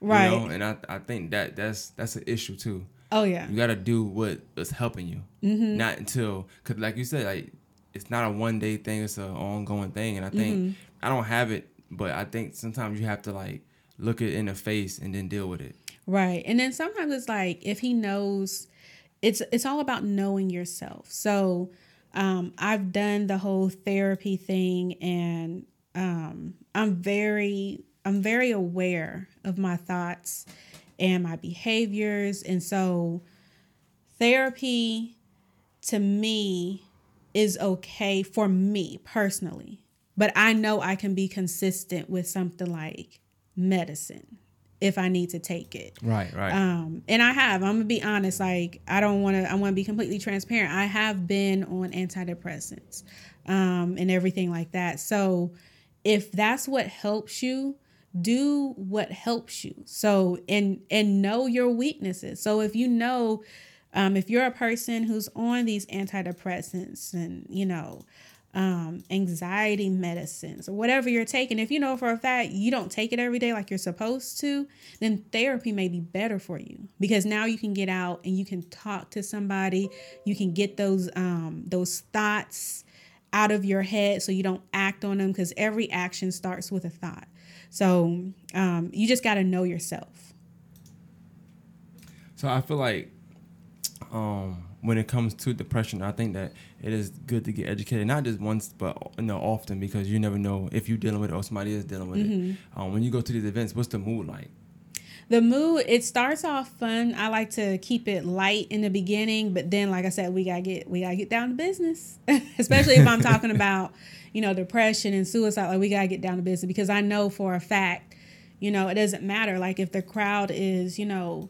right. You know? And I I think that that's that's an issue too. Oh yeah. You got to do what is helping you. Mm-hmm. Not until because like you said like it's not a one day thing. It's an ongoing thing, and I think mm-hmm. I don't have it, but I think sometimes you have to like look it in the face and then deal with it. Right, and then sometimes it's like if he knows, it's it's all about knowing yourself. So um, I've done the whole therapy thing, and um, I'm very I'm very aware of my thoughts and my behaviors, and so therapy to me is okay for me personally. But I know I can be consistent with something like medicine if I need to take it. Right, right. Um, and I have. I'm gonna be honest. Like I don't want to. I want to be completely transparent. I have been on antidepressants, um, and everything like that. So if that's what helps you, do what helps you. So and and know your weaknesses. So if you know um, if you're a person who's on these antidepressants and, you know, um, anxiety medicines or whatever you're taking, if you know for a fact you don't take it every day like you're supposed to, then therapy may be better for you because now you can get out and you can talk to somebody. You can get those um, those thoughts out of your head so you don't act on them because every action starts with a thought. So um, you just got to know yourself. So I feel like um, when it comes to depression, I think that it is good to get educated, not just once, but you know often, because you never know if you're dealing with it or somebody is dealing with mm-hmm. it. Um, when you go to these events, what's the mood like? The mood it starts off fun. I like to keep it light in the beginning, but then, like I said, we gotta get we gotta get down to business, especially if I'm talking about you know depression and suicide. Like we gotta get down to business because I know for a fact, you know, it doesn't matter. Like if the crowd is you know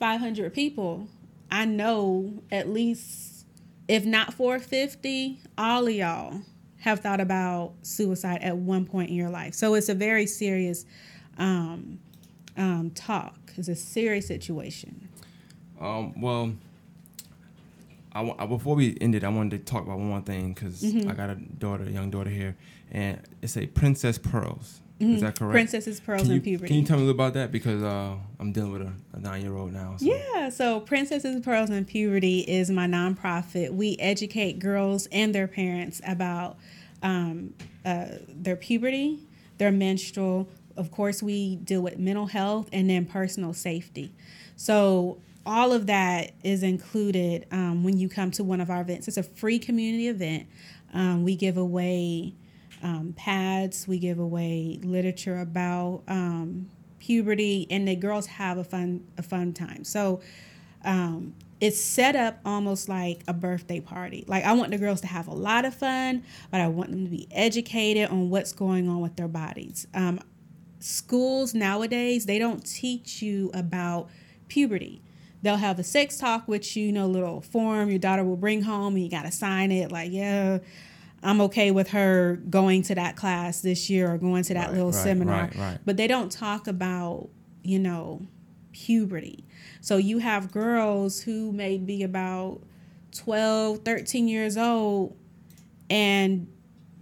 500 people, I know at least, if not 450, all of y'all have thought about suicide at one point in your life. So it's a very serious um, um, talk. It's a serious situation. Um, well, I, I, before we ended, I wanted to talk about one more thing because mm-hmm. I got a daughter, a young daughter here, and it's a Princess Pearls. Mm-hmm. Is that correct? Princesses, pearls, can and puberty. Can you tell me a little about that? Because uh, I'm dealing with a, a nine year old now. So. Yeah, so Princesses, Pearls, and Puberty is my nonprofit. We educate girls and their parents about um, uh, their puberty, their menstrual. Of course, we deal with mental health and then personal safety. So all of that is included um, when you come to one of our events. It's a free community event. Um, we give away um, pads. We give away literature about um, puberty, and the girls have a fun a fun time. So um, it's set up almost like a birthday party. Like I want the girls to have a lot of fun, but I want them to be educated on what's going on with their bodies. Um, schools nowadays they don't teach you about puberty. They'll have a sex talk with you, you know, little form your daughter will bring home, and you got to sign it. Like, yeah, I'm okay with her going to that class this year or going to that right, little right, seminar. Right, but they don't talk about, you know, puberty. So you have girls who may be about 12, 13 years old and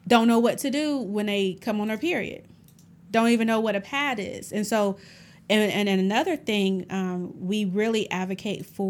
don't know what to do when they come on their period. Don't even know what a pad is. And so, and, and another thing, um, we really advocate for